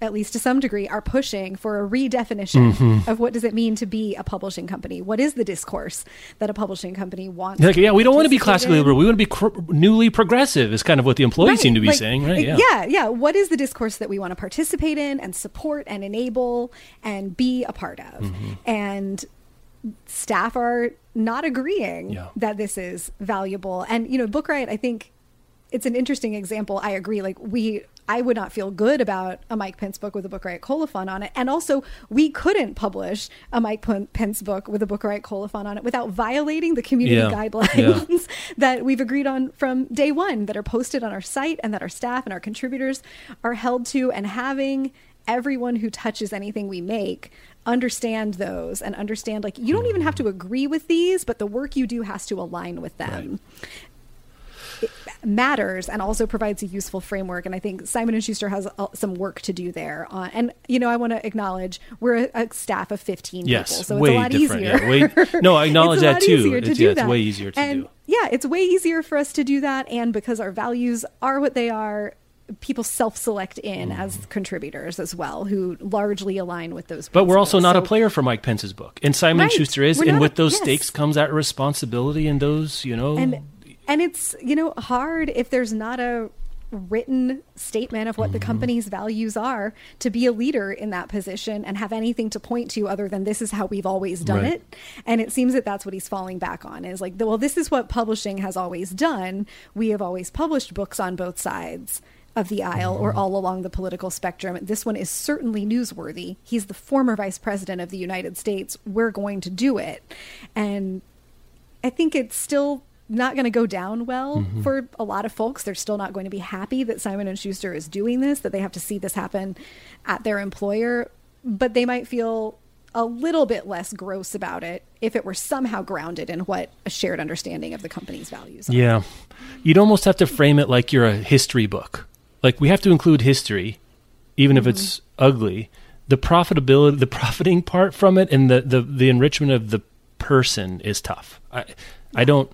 at least to some degree are pushing for a redefinition of what does it mean to be a publishing company? What is the discourse that a publishing company wants? Like, yeah, we don't want to be classically liberal. We want to be cr- newly progressive. Is kind of what the employees Right, seem to be like, saying, right? Yeah. yeah, yeah. What is the discourse that we want to participate in and support and enable and be a part of? Mm-hmm. And staff are not agreeing Yeah. that this is valuable. And you know, Book Riot, I think it's an interesting example. I agree. Like we, I would not feel good about a Mike Pence book with a Book Riot colophon on it, and also we couldn't publish a Mike Pence book with a Book Riot colophon on it without violating the community Yeah. guidelines that we've agreed on from day one, that are posted on our site, and that our staff and our contributors are held to, and having everyone who touches anything we make understand those and understand like you don't even have to agree with these but the work you do has to align with them matters and also provides a useful framework and i think simon and schuster has uh, some work to do there on and you know i want to acknowledge we're a, a staff of 15 Yes, people so way it's a lot different, easier yeah, way- no, I acknowledge that too. to It's- yeah, it's way easier to And, do. yeah it's way easier for us to do that and because our values are what they are people self-select in Mm. as contributors as well who largely align with those But we're also not a player for Mike Pence's book, and Simon Right. Schuster is, We're and with a- those yes. stakes comes that responsibility and those, you know, and and it's you know hard if there's not a written statement of what Mm-hmm. the company's values are to be a leader in that position and have anything to point to other than this is how we've always done Right. it and it seems that that's what he's falling back on is like well this is what publishing has always done we have always published books on both sides of the aisle Mm-hmm. or all along the political spectrum. This one is certainly newsworthy. He's the former vice president of the United States. We're going to do it. And I think it's still not going to go down well Mm-hmm. for a lot of folks. They're still not going to be happy that Simon and Schuster is doing this, that they have to see this happen at their employer, but they might feel a little bit less gross about it if it were somehow grounded in what a shared understanding of the company's values are. yeah, you'd almost have to frame it like you're a history book. Like we have to include history, even if it's ugly. The profitability, the profiting part from it, and the the, the enrichment of the person is tough. I I don't.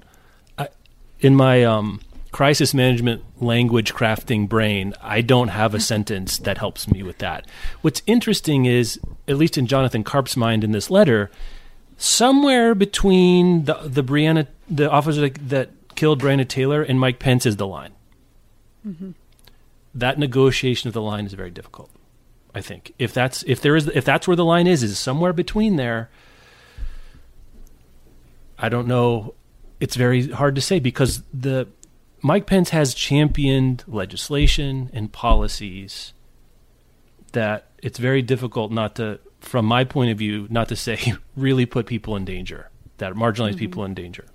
In my um, crisis management language crafting brain, I don't have a sentence that helps me with that. What's interesting is, at least in Jonathan Karp's mind in this letter, somewhere between the the Breonna, the officer that, that killed Breonna Taylor, and Mike Pence is the line. That negotiation of the line is very difficult. I think if that's if there is if that's where the line is is somewhere between there. I don't know. It's very hard to say because the Mike Pence has championed legislation and policies that it's very difficult not to, from my point of view, not to say really put people in danger, that marginalize mm-hmm. people in danger.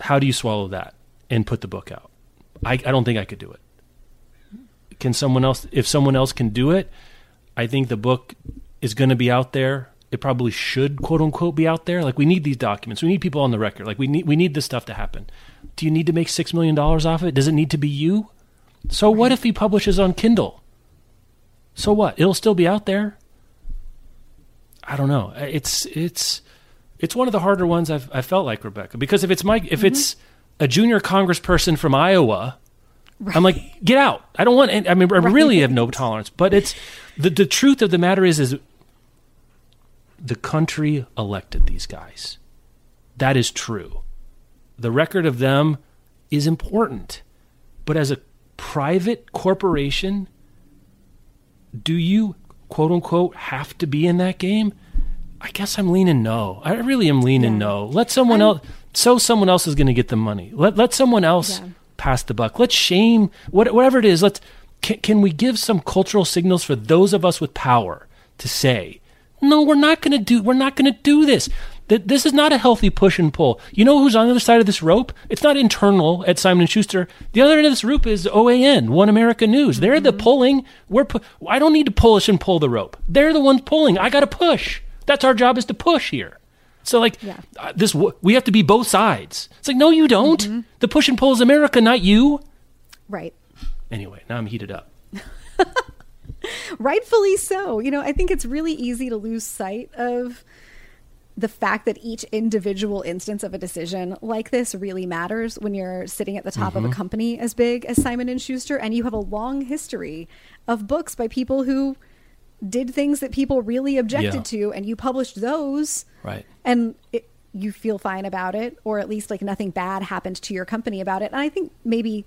How do you swallow that and put the book out? I, I don't think I could do it. Can someone else, if someone else can do it, I think the book is going to be out there it probably should quote unquote be out there. Like we need these documents. We need people on the record. Like we need we need this stuff to happen. Do you need to make six million dollars off it? Does it need to be you? So what if he publishes on Kindle? So what? It'll still be out there. I don't know. It's it's it's one of the harder ones I've I felt like Rebecca because if it's my if it's a junior congressperson from Iowa, I'm like get out. I don't want. any- I mean, I really have no tolerance. But it's the the truth of the matter is is the country elected these guys. That is true. The record of them is important. But as a private corporation, do you quote unquote have to be in that game? I guess I'm leaning no. I really am leaning Yeah. no. Let someone I'm- else so someone else is going to get the money. Let let someone else Yeah. pass the buck. Let's shame what, whatever it is. Let's can, can we give some cultural signals for those of us with power to say, no, we're not going to do we're not going to do this. This is not a healthy push and pull. You know who's on the other side of this rope? It's not internal at Simon and Schuster. The other end of this rope is OAN, One America News. They're the pulling. We're pu- I don't need to push and pull the rope. They're the ones pulling. I got to push. That's our job is to push here. So like Yeah. uh, this, w- we have to be both sides. It's like no, you don't. The push and pull is America, not you. Right. Anyway, now I'm heated up. Rightfully so. You know, I think it's really easy to lose sight of the fact that each individual instance of a decision like this really matters when you're sitting at the top Mm-hmm. of a company as big as Simon and Schuster and you have a long history of books by people who did things that people really objected Yeah. to and you published those Right. and it, you feel fine about it or at least like nothing bad happened to your company about it and i think maybe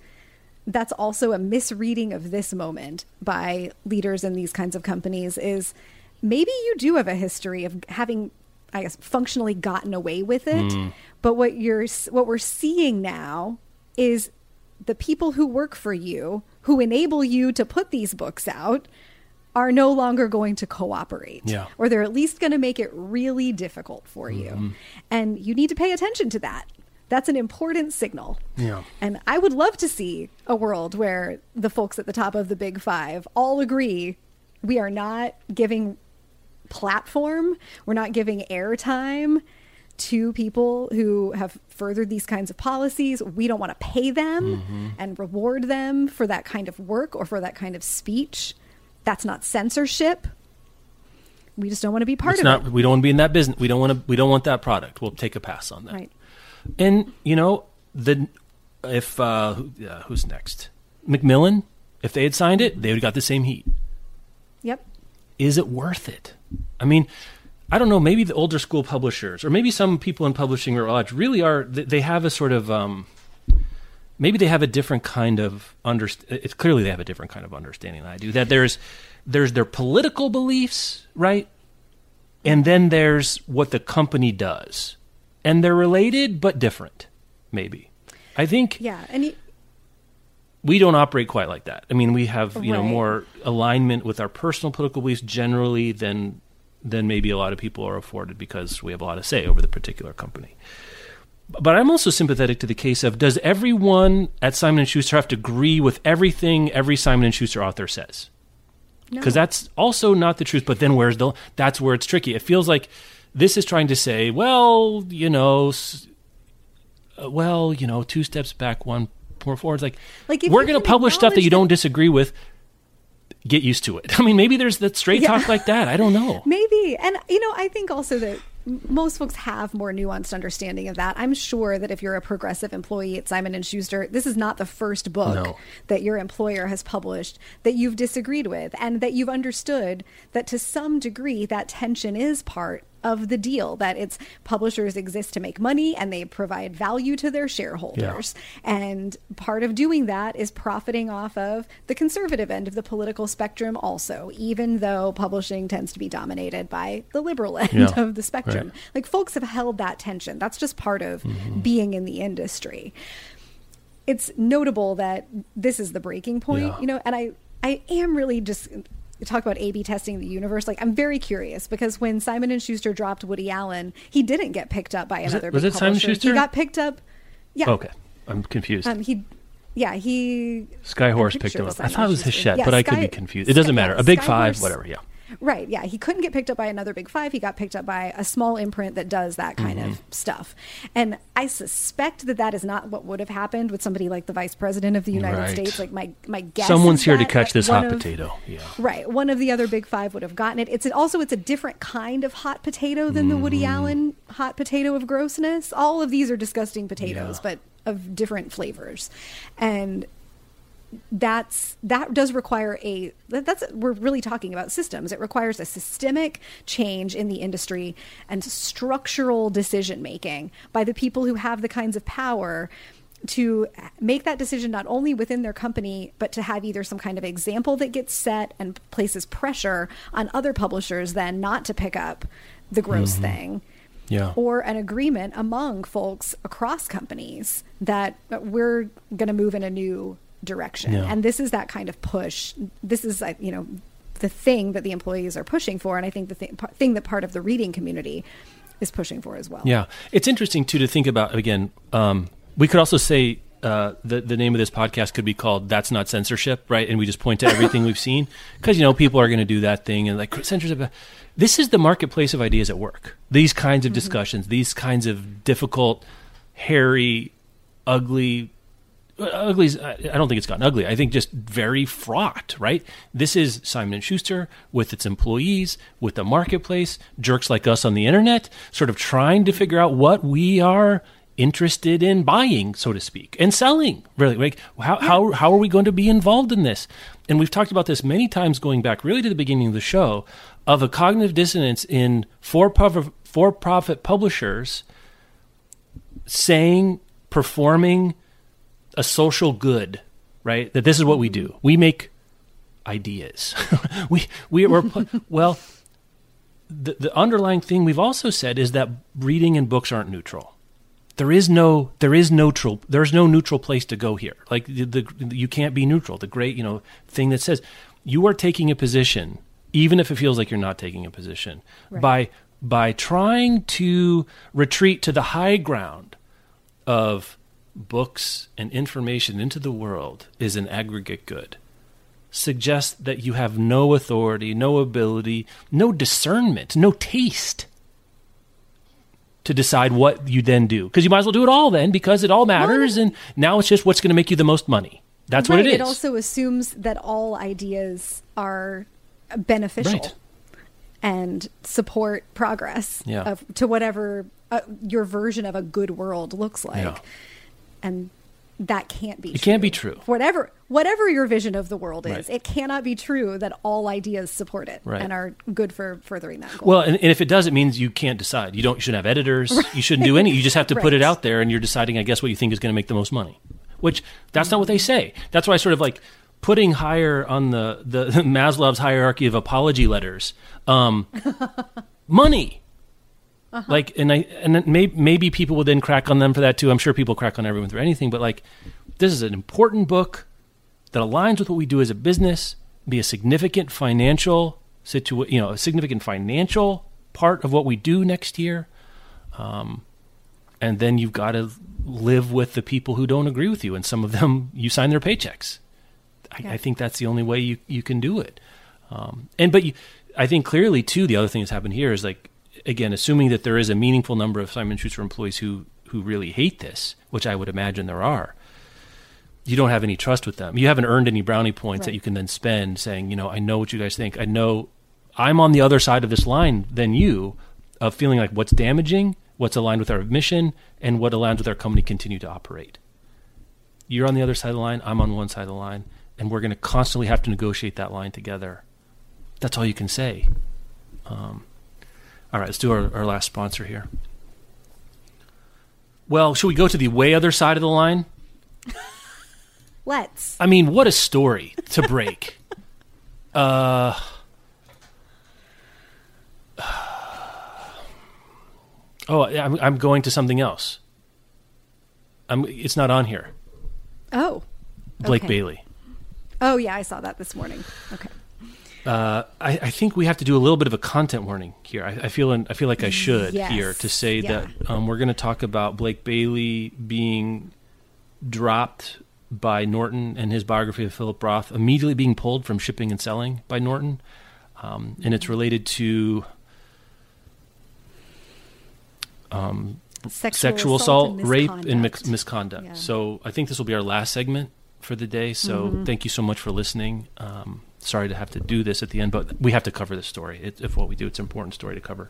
that's also a misreading of this moment by leaders in these kinds of companies is maybe you do have a history of having i guess functionally gotten away with it. Mm. But what you're what we're seeing now is the people who work for you who enable you to put these books out are no longer going to cooperate. Yeah. or they're at least going to make it really difficult for you. Mm-hmm. And you need to pay attention to that that's an important signal Yeah. and i would love to see a world where the folks at the top of the big five all agree we are not giving platform we're not giving airtime to people who have furthered these kinds of policies we don't want to pay them mm-hmm. and reward them for that kind of work or for that kind of speech that's not censorship we just don't want to be part It's of not. it We don't want to be in that business. We don't want to. We don't want that product. We'll take a pass on that. right And you know, the if uh, who- uh, who's next? Macmillan. If they had signed it, they would have got the same heat. yep Is it worth it? I mean, I don't know. Maybe the older school publishers, or maybe some people in publishing or lodge, really are. They have a sort of. Um, maybe they have a different kind of underst- It's clearly they have a different kind of understanding than I do. That there's there's their political beliefs, right? And then there's what the company does, and they're related but different. Maybe. I think yeah and you, we don't operate quite like that. I mean, we have you know more alignment with our personal political beliefs generally than than maybe a lot of people are afforded because we have a lot of say over the particular company. But I'm also sympathetic to the case of does everyone at Simon and Schuster have to agree with everything every Simon and Schuster author says? no. because that's also not the truth. But then where's the? That's where it's tricky. It feels like this is trying to say, well, you know, uh, well, you know, two steps back, one more forward. It's like, Like, if we're going to publish stuff that you don't disagree with. Get used to it. I mean, maybe there's that straight Yeah. talk like that. I don't know. Maybe. And, you know, I think also that most folks have more nuanced understanding of that. I'm sure that if you're a progressive employee at Simon and Schuster, this is not the first book No. that your employer has published that you've disagreed with and that you've understood that to some degree that tension is part of the deal that its publishers exist to make money and they provide value to their shareholders. And part of doing that is profiting off of the conservative end of the political spectrum, also, even though publishing tends to be dominated by the liberal end Yeah, of the spectrum. right. Like, folks have held that tension. That's just part of Mm-hmm. being in the industry. It's notable that this is the breaking point, Yeah. you know, and I, I am really just talk about A/B testing the universe. Like, I'm very curious because when Simon and Schuster dropped Woody Allen, he didn't get picked up by Was it- another. was big it Simon. Schuster? He got picked up. Yeah. Okay, I'm confused. Um. He. Yeah. He. Skyhorse I'm pretty picked sure him up. was I thought it was. Hachette, Yeah, but I could be confused. It doesn't Sky- matter. A big Sky five, Horse- whatever. Yeah. Right. Yeah. He couldn't get picked up by another big five. He got picked up by a small imprint that does that kind Mm-hmm. of stuff. And I suspect that that is not what would have happened with somebody like the vice president of the United Right. States. Like my, my guess Someone's here to catch this hot of- potato. Yeah. Right. One of the other big five would have gotten it. It's also, it's a different kind of hot potato than the Mm. Woody Allen hot potato of grossness. All of these are disgusting potatoes, Yeah. but of different flavors. And that's that does require a that's we're really talking about systems. It requires a systemic change in the industry and structural decision making by the people who have the kinds of power to make that decision not only within their company but to have either some kind of example that gets set and places pressure on other publishers then not to pick up the gross mm-hmm. thing. Yeah. or an agreement among folks across companies that we're going to move in a new direction. Yeah. And this is that kind of push. This is, uh, you know, the thing that the employees are pushing for. And I think the thing, thing that part of the reading community is pushing for as well. Yeah, it's interesting too to think about. Again, um, we could also say uh, the the name of this podcast could be called "That's Not Censorship," right? And we just point to everything we've seen because you know people are going to do that thing and like censorship. This is the marketplace of ideas at work. These kinds of discussions, these kinds of difficult, hairy, ugly. Ugly. is- I don't think it's gotten ugly. I think just very fraught. Right. This is Simon and Schuster with its employees, with the marketplace, jerks like us on the internet, sort of trying to figure out what we are interested in buying, so to speak, and selling. Really, like how how how are we going to be involved in this? And we've talked about this many times, going back really to the beginning of the show, of a cognitive dissonance in for for profit publishers saying, performing a social good, right? That this is what we do. We make ideas. we we were well. The the underlying thing we've also said is that reading and books aren't neutral. There is no there is neutral there's no neutral place to go here. Like the, the you can't be neutral. The great you know thing that says you are taking a position, even if it feels like you're not taking a position, Right. by by trying to retreat to the high ground of books and information into the world is an aggregate good suggests that you have no authority, no ability, no discernment, no taste to decide what you then do. Because you might as well do it all then, because it all matters, and now it's just what's going to make you the most money. That's what it is. It also assumes that all ideas are beneficial Right. and support progress Yeah. of, to whatever uh, your version of a good world looks like. Yeah. And that can't be It can't be true. Whatever whatever your vision of the world is, Right. it cannot be true that all ideas support it Right. and are good for furthering that goal. Well, and, and if it does, it means you can't decide. You don't. You shouldn't have editors. You shouldn't do any. You just have to put it out there, and you're deciding, I guess, what you think is going to make the most money. Which that's not what they say. That's why I sort of like putting higher on the the Maslow's hierarchy of apology letters. Um, money. Like, and I and then may, maybe people would then crack on them for that too. I'm sure people crack on everyone for anything, but like, this is an important book that aligns with what we do as a business, be a significant financial situa- you know, a significant financial part of what we do next year. Um, and then you've got to live with the people who don't agree with you, and some of them you sign their paychecks. I, Yeah. I think that's the only way you you can do it. Um, and but you, I think clearly too, the other thing that's happened here is like again, assuming that there is a meaningful number of Simon Schuster employees who who really hate this, which I would imagine there are you don't have any trust with them. You haven't earned any brownie points that you can then spend saying, you know, I know what you guys think. I know I'm on the other side of this line than you of feeling like what's damaging, what's aligned with our mission, and what aligns with our company continue to operate. You're on the other side of the line, I'm on one side of the line, and we're going to constantly have to negotiate that line together. That's all you can say. Um, all right, let's do our, our last sponsor here. Well, should we go to the way other side of the line? Let's. I mean, what a story to break. uh, oh, I'm, I'm going to something else. I'm, it's not on here. Oh. Blake Okay. Bailey. Oh yeah, I saw that this morning. Okay. Uh, I, I think we have to do a little bit of a content warning here. I, I feel in, I feel like I should Yes. here to say Yeah. that um, we're going to talk about Blake Bailey being dropped by Norton and his biography of Philip Roth immediately being pulled from shipping and selling by Norton. um, and it's related to um, Sexual, sexual assault, and rape, and misconduct. mis- misconduct. Yeah. So I think this will be our last segment for the day. So Mm-hmm. thank you so much for listening. Um, sorry to have to do this at the end, but we have to cover this story. It, if what we do, it's an important story to cover.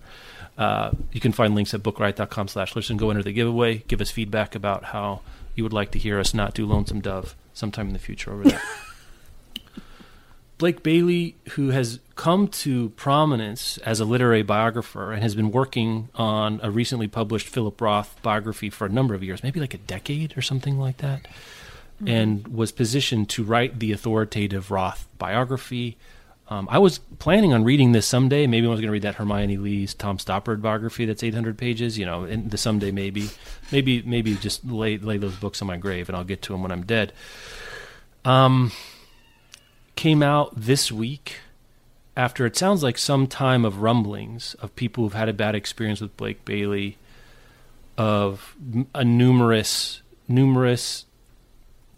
Uh, you can find links at bookriot.com slash listen. Go enter the giveaway. Give us feedback about how you would like to hear us not do Lonesome Dove sometime in the future over there. Blake Bailey, who has come to prominence as a literary biographer and has been working on a recently published Philip Roth biography for a number of years, maybe like a decade or something like that, and was positioned to write the authoritative Roth biography. Um, I was planning on reading this someday. Maybe I was going to read that Hermione Lee's Tom Stoppard biography that's 800 pages. You know, in the someday maybe, maybe maybe just lay lay those books on my grave and I'll get to them when I'm dead. Um, came out this week after it sounds like some time of rumblings of people who've had a bad experience with Blake Bailey, of a numerous numerous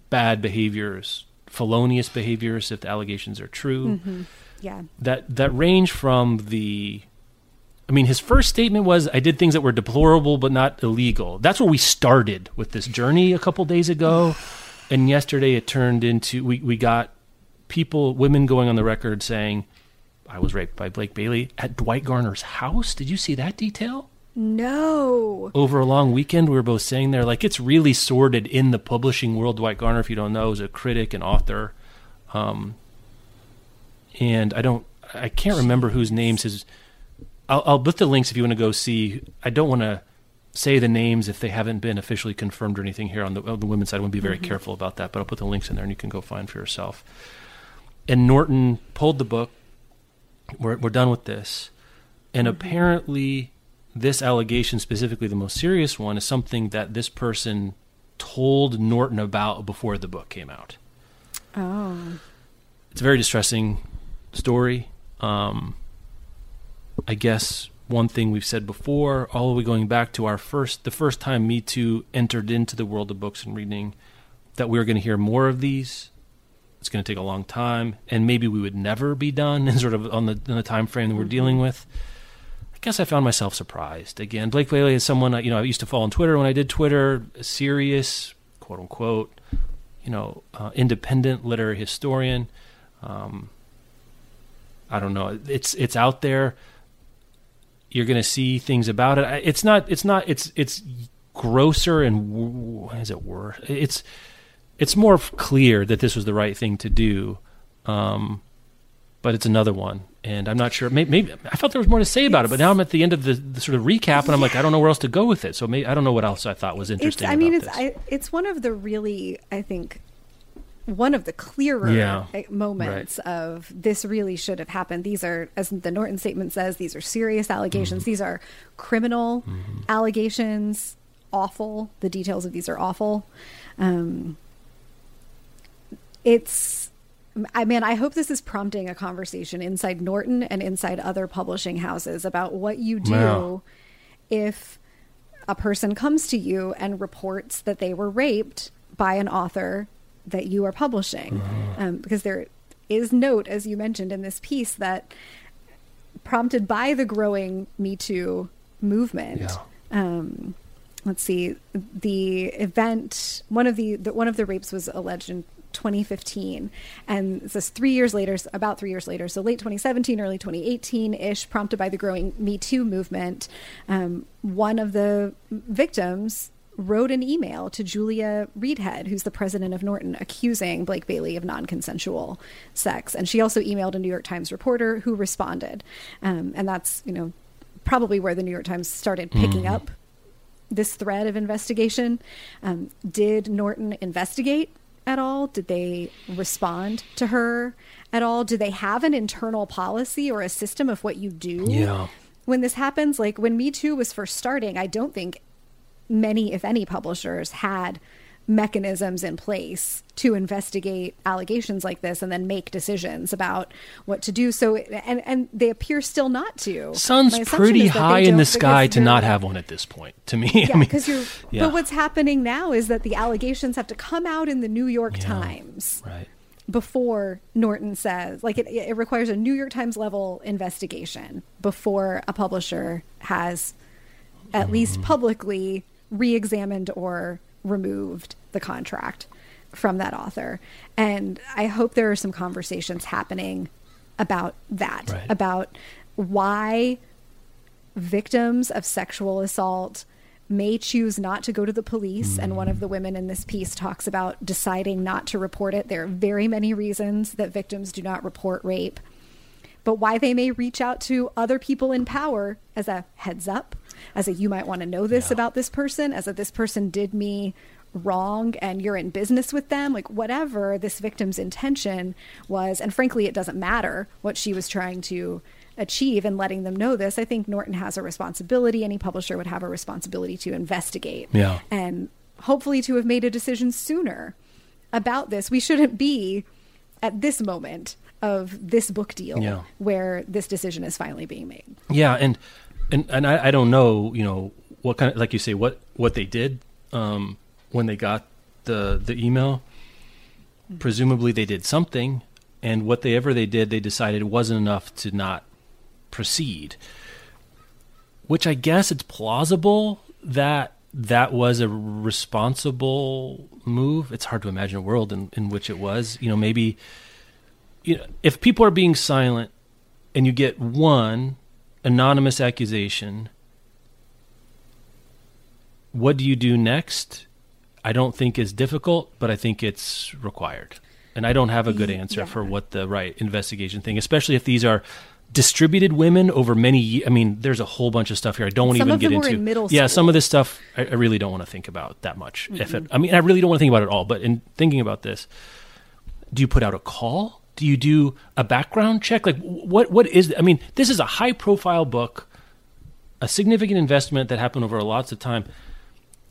bad behaviors, felonious behaviors, if the allegations are true mm-hmm. Yeah. that that range from the I mean his first statement was I did things that were deplorable but not illegal. That's where we started with this journey a couple days ago. And yesterday it turned into we, we got people women going on the record saying I was raped by Blake Bailey at Dwight Garner's house. Did you see that detail? No. over a long weekend, we were both saying there, like it's really sorted in the publishing world. Dwight Garner, if you don't know, is a critic and author, um, and I don't, I can't remember whose names his. I'll, I'll put the links if you want to go see. I don't want to say the names if they haven't been officially confirmed or anything here on the, on the women's side. I want to be very careful about that, but I'll put the links in there and you can go find for yourself. And Norton pulled the book. We're, we're done with this. And apparently, this allegation, specifically the most serious one, is something that this person told Norton about before the book came out. Oh. It's a very distressing story. Um, I guess one thing we've said before, all the way going back to our first, the first time Me Too entered into the world of books and reading, that we were going to hear more of these. It's going to take a long time, and maybe we would never be done, and sort of on the on the time frame that we're dealing with. I guess I found myself surprised again. Blake Bailey is someone I- you know I used to follow on Twitter when I did Twitter, a serious quote unquote, you know, uh, independent literary historian. Um, I don't know. It's it's out there. You're going to see things about it. It's not. It's not. It's it's grosser and is it worse? It's it's more clear that this was the right thing to do. Um, but it's another one, and I'm not sure. Maybe, maybe I felt there was more to say about it, but now I'm at the end of the, the sort of recap, and I'm like, I don't know where else to go with it. So maybe I don't know what else I thought was It's, interesting. I mean, it's. I, it's one of the really, I think, one of the clearer Yeah. uh, moments of this really should have happened. These are, as the Norton statement says, these are serious allegations. Mm-hmm. These are criminal allegations. Awful. The details of these are awful. Um, it's I mean, I hope this is prompting a conversation inside Norton and inside other publishing houses about what you do Wow. if a person comes to you and reports that they were raped by an author that you are publishing. Um, because there is note, as you mentioned in this piece, that prompted by the growing Me Too movement. Yeah. Um, let's see, the event, one of the, the one of the rapes was alleged in 2015, and this is three years later, about three years later, so late 2017, early 2018 ish, prompted by the growing Me Too movement. Um, one of the victims wrote an email to Julia Reidhead, who's the president of Norton, accusing Blake Bailey of non consensual sex. And she also emailed a New York Times reporter who responded. Um, and that's, you know, probably where the New York Times started picking up this thread of investigation. Um, did Norton investigate at all? Did they respond to her at all? Do they have an internal policy or a system of what you do? Yeah. When this happens, like when Me Too was first starting, I don't think many, if any, publishers had mechanisms in place to investigate allegations like this and then make decisions about what to do. So, and and they appear still not to. Sun's pretty is that they high in the sky to not have one at this point. To me, yeah, I mean, because you're. yeah. But what's happening now is that the allegations have to come out in the New York Yeah. Times, right. before Norton says, like it, it requires a New York Times level investigation before a publisher has at least mm. publicly re examined or removed the contract from that author. And I hope there are some conversations happening about that, Right. about why victims of sexual assault may choose not to go to the police. And one of the women in this piece talks about deciding not to report it. There are very many reasons that victims do not report rape, but why they may reach out to other people in power as a heads up, as a you might want to know this Yeah. about this person, as a this person did me wrong and you're in business with them like whatever this victim's intention was and frankly it doesn't matter what she was trying to achieve and letting them know this i think norton has a responsibility. Any publisher would have a responsibility to investigate. Yeah. and hopefully to have made a decision sooner about this. We shouldn't be at this moment of this book deal Yeah. where this decision is finally being made. Yeah, and and and I, I don't know, you know, what kind of like you say what what they did. Um, when they got the the email. Hmm. Presumably, they did something, and whatever they did, they decided it wasn't enough to not proceed. Which I guess it's plausible that that was a responsible move. It's hard to imagine a world in, in which it was. You know, maybe you know, if people are being silent and you get one anonymous accusation, what do you do next? I don't think is difficult, but I think it's required. And I don't have a good answer yeah. for what the right investigation thing, especially if these are distributed women over many I mean, there's a whole bunch of stuff here I don't Some even get into. in middle yeah, some of this stuff I, I really don't want to think about that much. If it, I mean, I really don't want to think about it at all. But in thinking about this, do you put out a call? Do you do a background check? Like what what is I mean, this is a high profile book, a significant investment that happened over lots of time.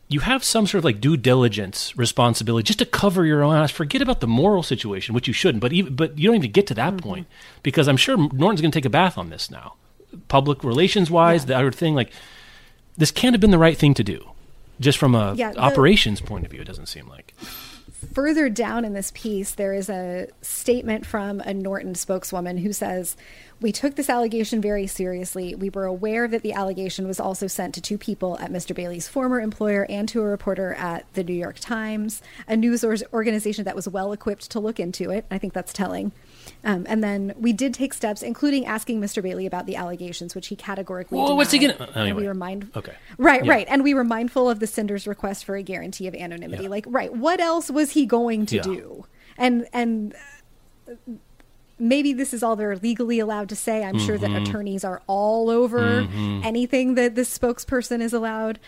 You have some sort of like due diligence responsibility just to cover your own ass. Forget about the moral situation, which you shouldn't. But even but you don't even get to that mm-hmm. point because I'm sure Norton's going to take a bath on this now, public relations wise, the other thing. Like this can't have been the right thing to do, just from a Yeah, the- operations point of view. It doesn't seem like. Further down in this piece, there is a statement from a Norton spokeswoman who says, We took this allegation very seriously. We were aware that the allegation was also sent to two people at Mr. Bailey's former employer and to a reporter at the New York Times, a news organization that was well equipped to look into it. I think that's telling. Um, and then we did take steps, including asking Mr. Bailey about the allegations, which he categorically Well, what's he gonna- And anyway. we were mind- Okay. Right, Yeah. right. And we were mindful of the sender's request for a guarantee of anonymity. Yeah. Like, right, what else was he going to Yeah. do? And and maybe this is all they're legally allowed to say. I'm sure that Mm-hmm. attorneys are all over anything that this spokesperson is allowed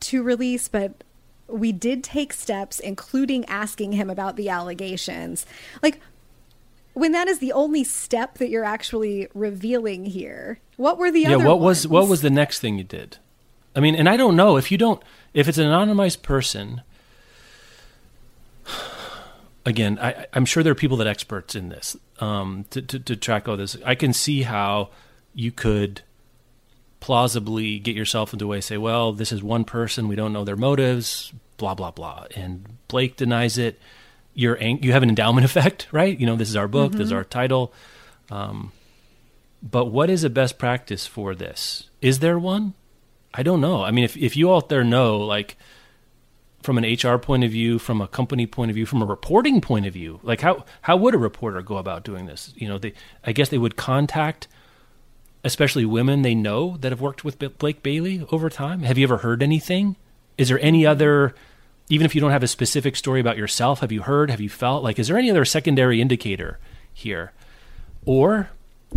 to release, but we did take steps, including asking him about the allegations. Like, when that is the only step that you're actually revealing here, what were the yeah other what was what was the next thing you did? I mean and i don't know if you don't if it's an anonymized person again I, i'm sure there are people that are experts in this um, to, to, to track all this. I can see how you could plausibly get yourself into a way say well this is one person we don't know their motives blah blah blah. And blake denies it ang- you have an endowment effect right you know this is our book this is mm-hmm. our title um, but what is a best practice for this? Is there one? I don't know. I mean, if if you out there know, like from an HR point of view, from a company point of view, from a reporting point of view, like how how would a reporter go about doing this? You know, they I guess they would contact, especially women they know that have worked with Blake Bailey over time. Have you ever heard anything? Is there any other? Even if you don't have a specific story about yourself, have you heard? Have you felt? Like, is there any other secondary indicator here? Or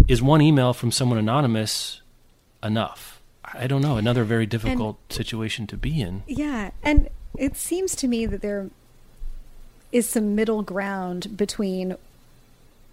is one email from someone anonymous enough? I don't know. Another very difficult situation to be in. Yeah, and it seems to me that there is some middle ground between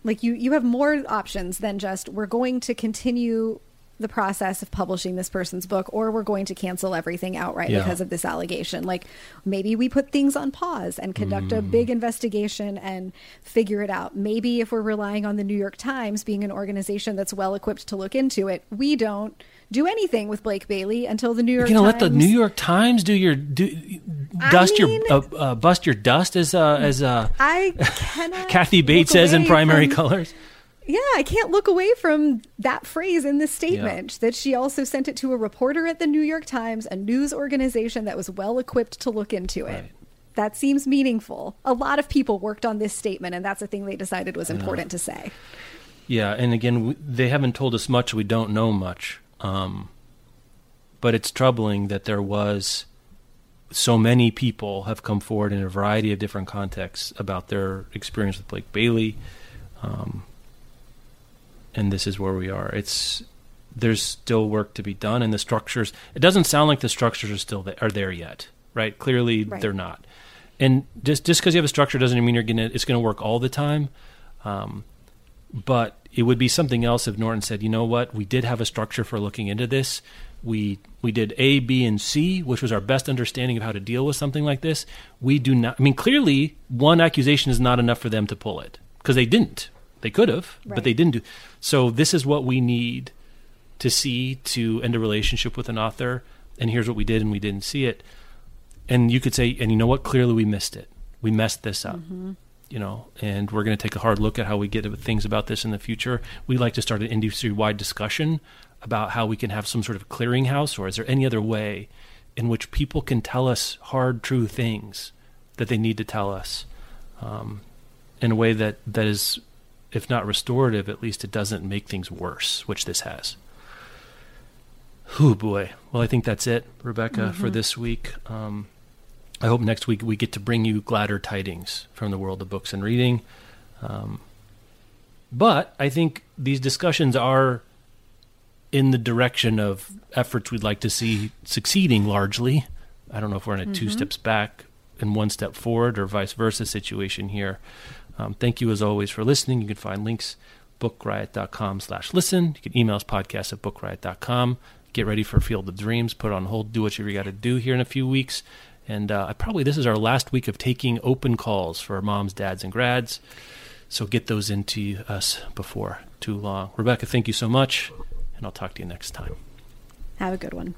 like you you have more options than just we're going to continue the process of publishing this person's book or we're going to cancel everything outright Yeah. because of this allegation. Like maybe we put things on pause and conduct a Mm. big investigation and figure it out. Maybe if we're relying on the New York Times being an organization that's well equipped to look into it, we don't do anything with Blake Bailey until the New York You're gonna Times let the New York Times do your do, dust mean- your uh, uh, bust your dust as uh, as uh, I cannot Kathy Bates says in primary from- colors. Yeah, I can't look away from that phrase in this statement that she also sent it to a reporter at the New York Times, a news organization that was well equipped to look into it. Right. That seems meaningful. A lot of people worked on this statement, and that's a thing they decided was important to say. Yeah, and again, we, they haven't told us much. We don't know much. Um, but it's troubling that there was so many people have come forward in a variety of different contexts about their experience with Blake Bailey. Um, and this is where we are. It's there's still work to be done, and the structures. It doesn't sound like the structures are still there, are there yet, right? Clearly, Right. they're not. And just just because you have a structure doesn't mean you're gonna it's gonna work all the time. Um, but it would be something else if Norton said, you know what, we did have a structure for looking into this. We we did A, B, and C, which was our best understanding of how to deal with something like this. We do not. I mean, clearly, one accusation is not enough for them to pull it because they didn't. They could have, Right. but they didn't do. So this is what we need to see to end a relationship with an author. And here's what we did, and we didn't see it. And you could say, and you know what? Clearly, we missed it. We messed this up you know, and we're going to take a hard look at how we get things about this in the future. We'd like to start an industry-wide discussion about how we can have some sort of clearinghouse, or is there any other way in which people can tell us hard, true things that they need to tell us um, in a way that that is, if not restorative, at least it doesn't make things worse, which this has. Oh boy. Well, I think that's it, Rebecca, for this week. Um, I hope next week we get to bring you gladder tidings from the world of books and reading. Um, but I think these discussions are in the direction of efforts we'd like to see succeeding largely. I don't know if we're in a two steps back and one step forward or vice versa situation here. Um, thank you as always for listening. You can find links bookriot.com slash listen. You can email us podcast at bookriot.com. Get ready for Field of Dreams. Put on hold. Do what you got to do here in a few weeks. And uh, I probably this is our last week of taking open calls for moms, dads, and grads. So get those into us before too long. Rebecca, thank you so much, and I'll talk to you next time. Have a good one.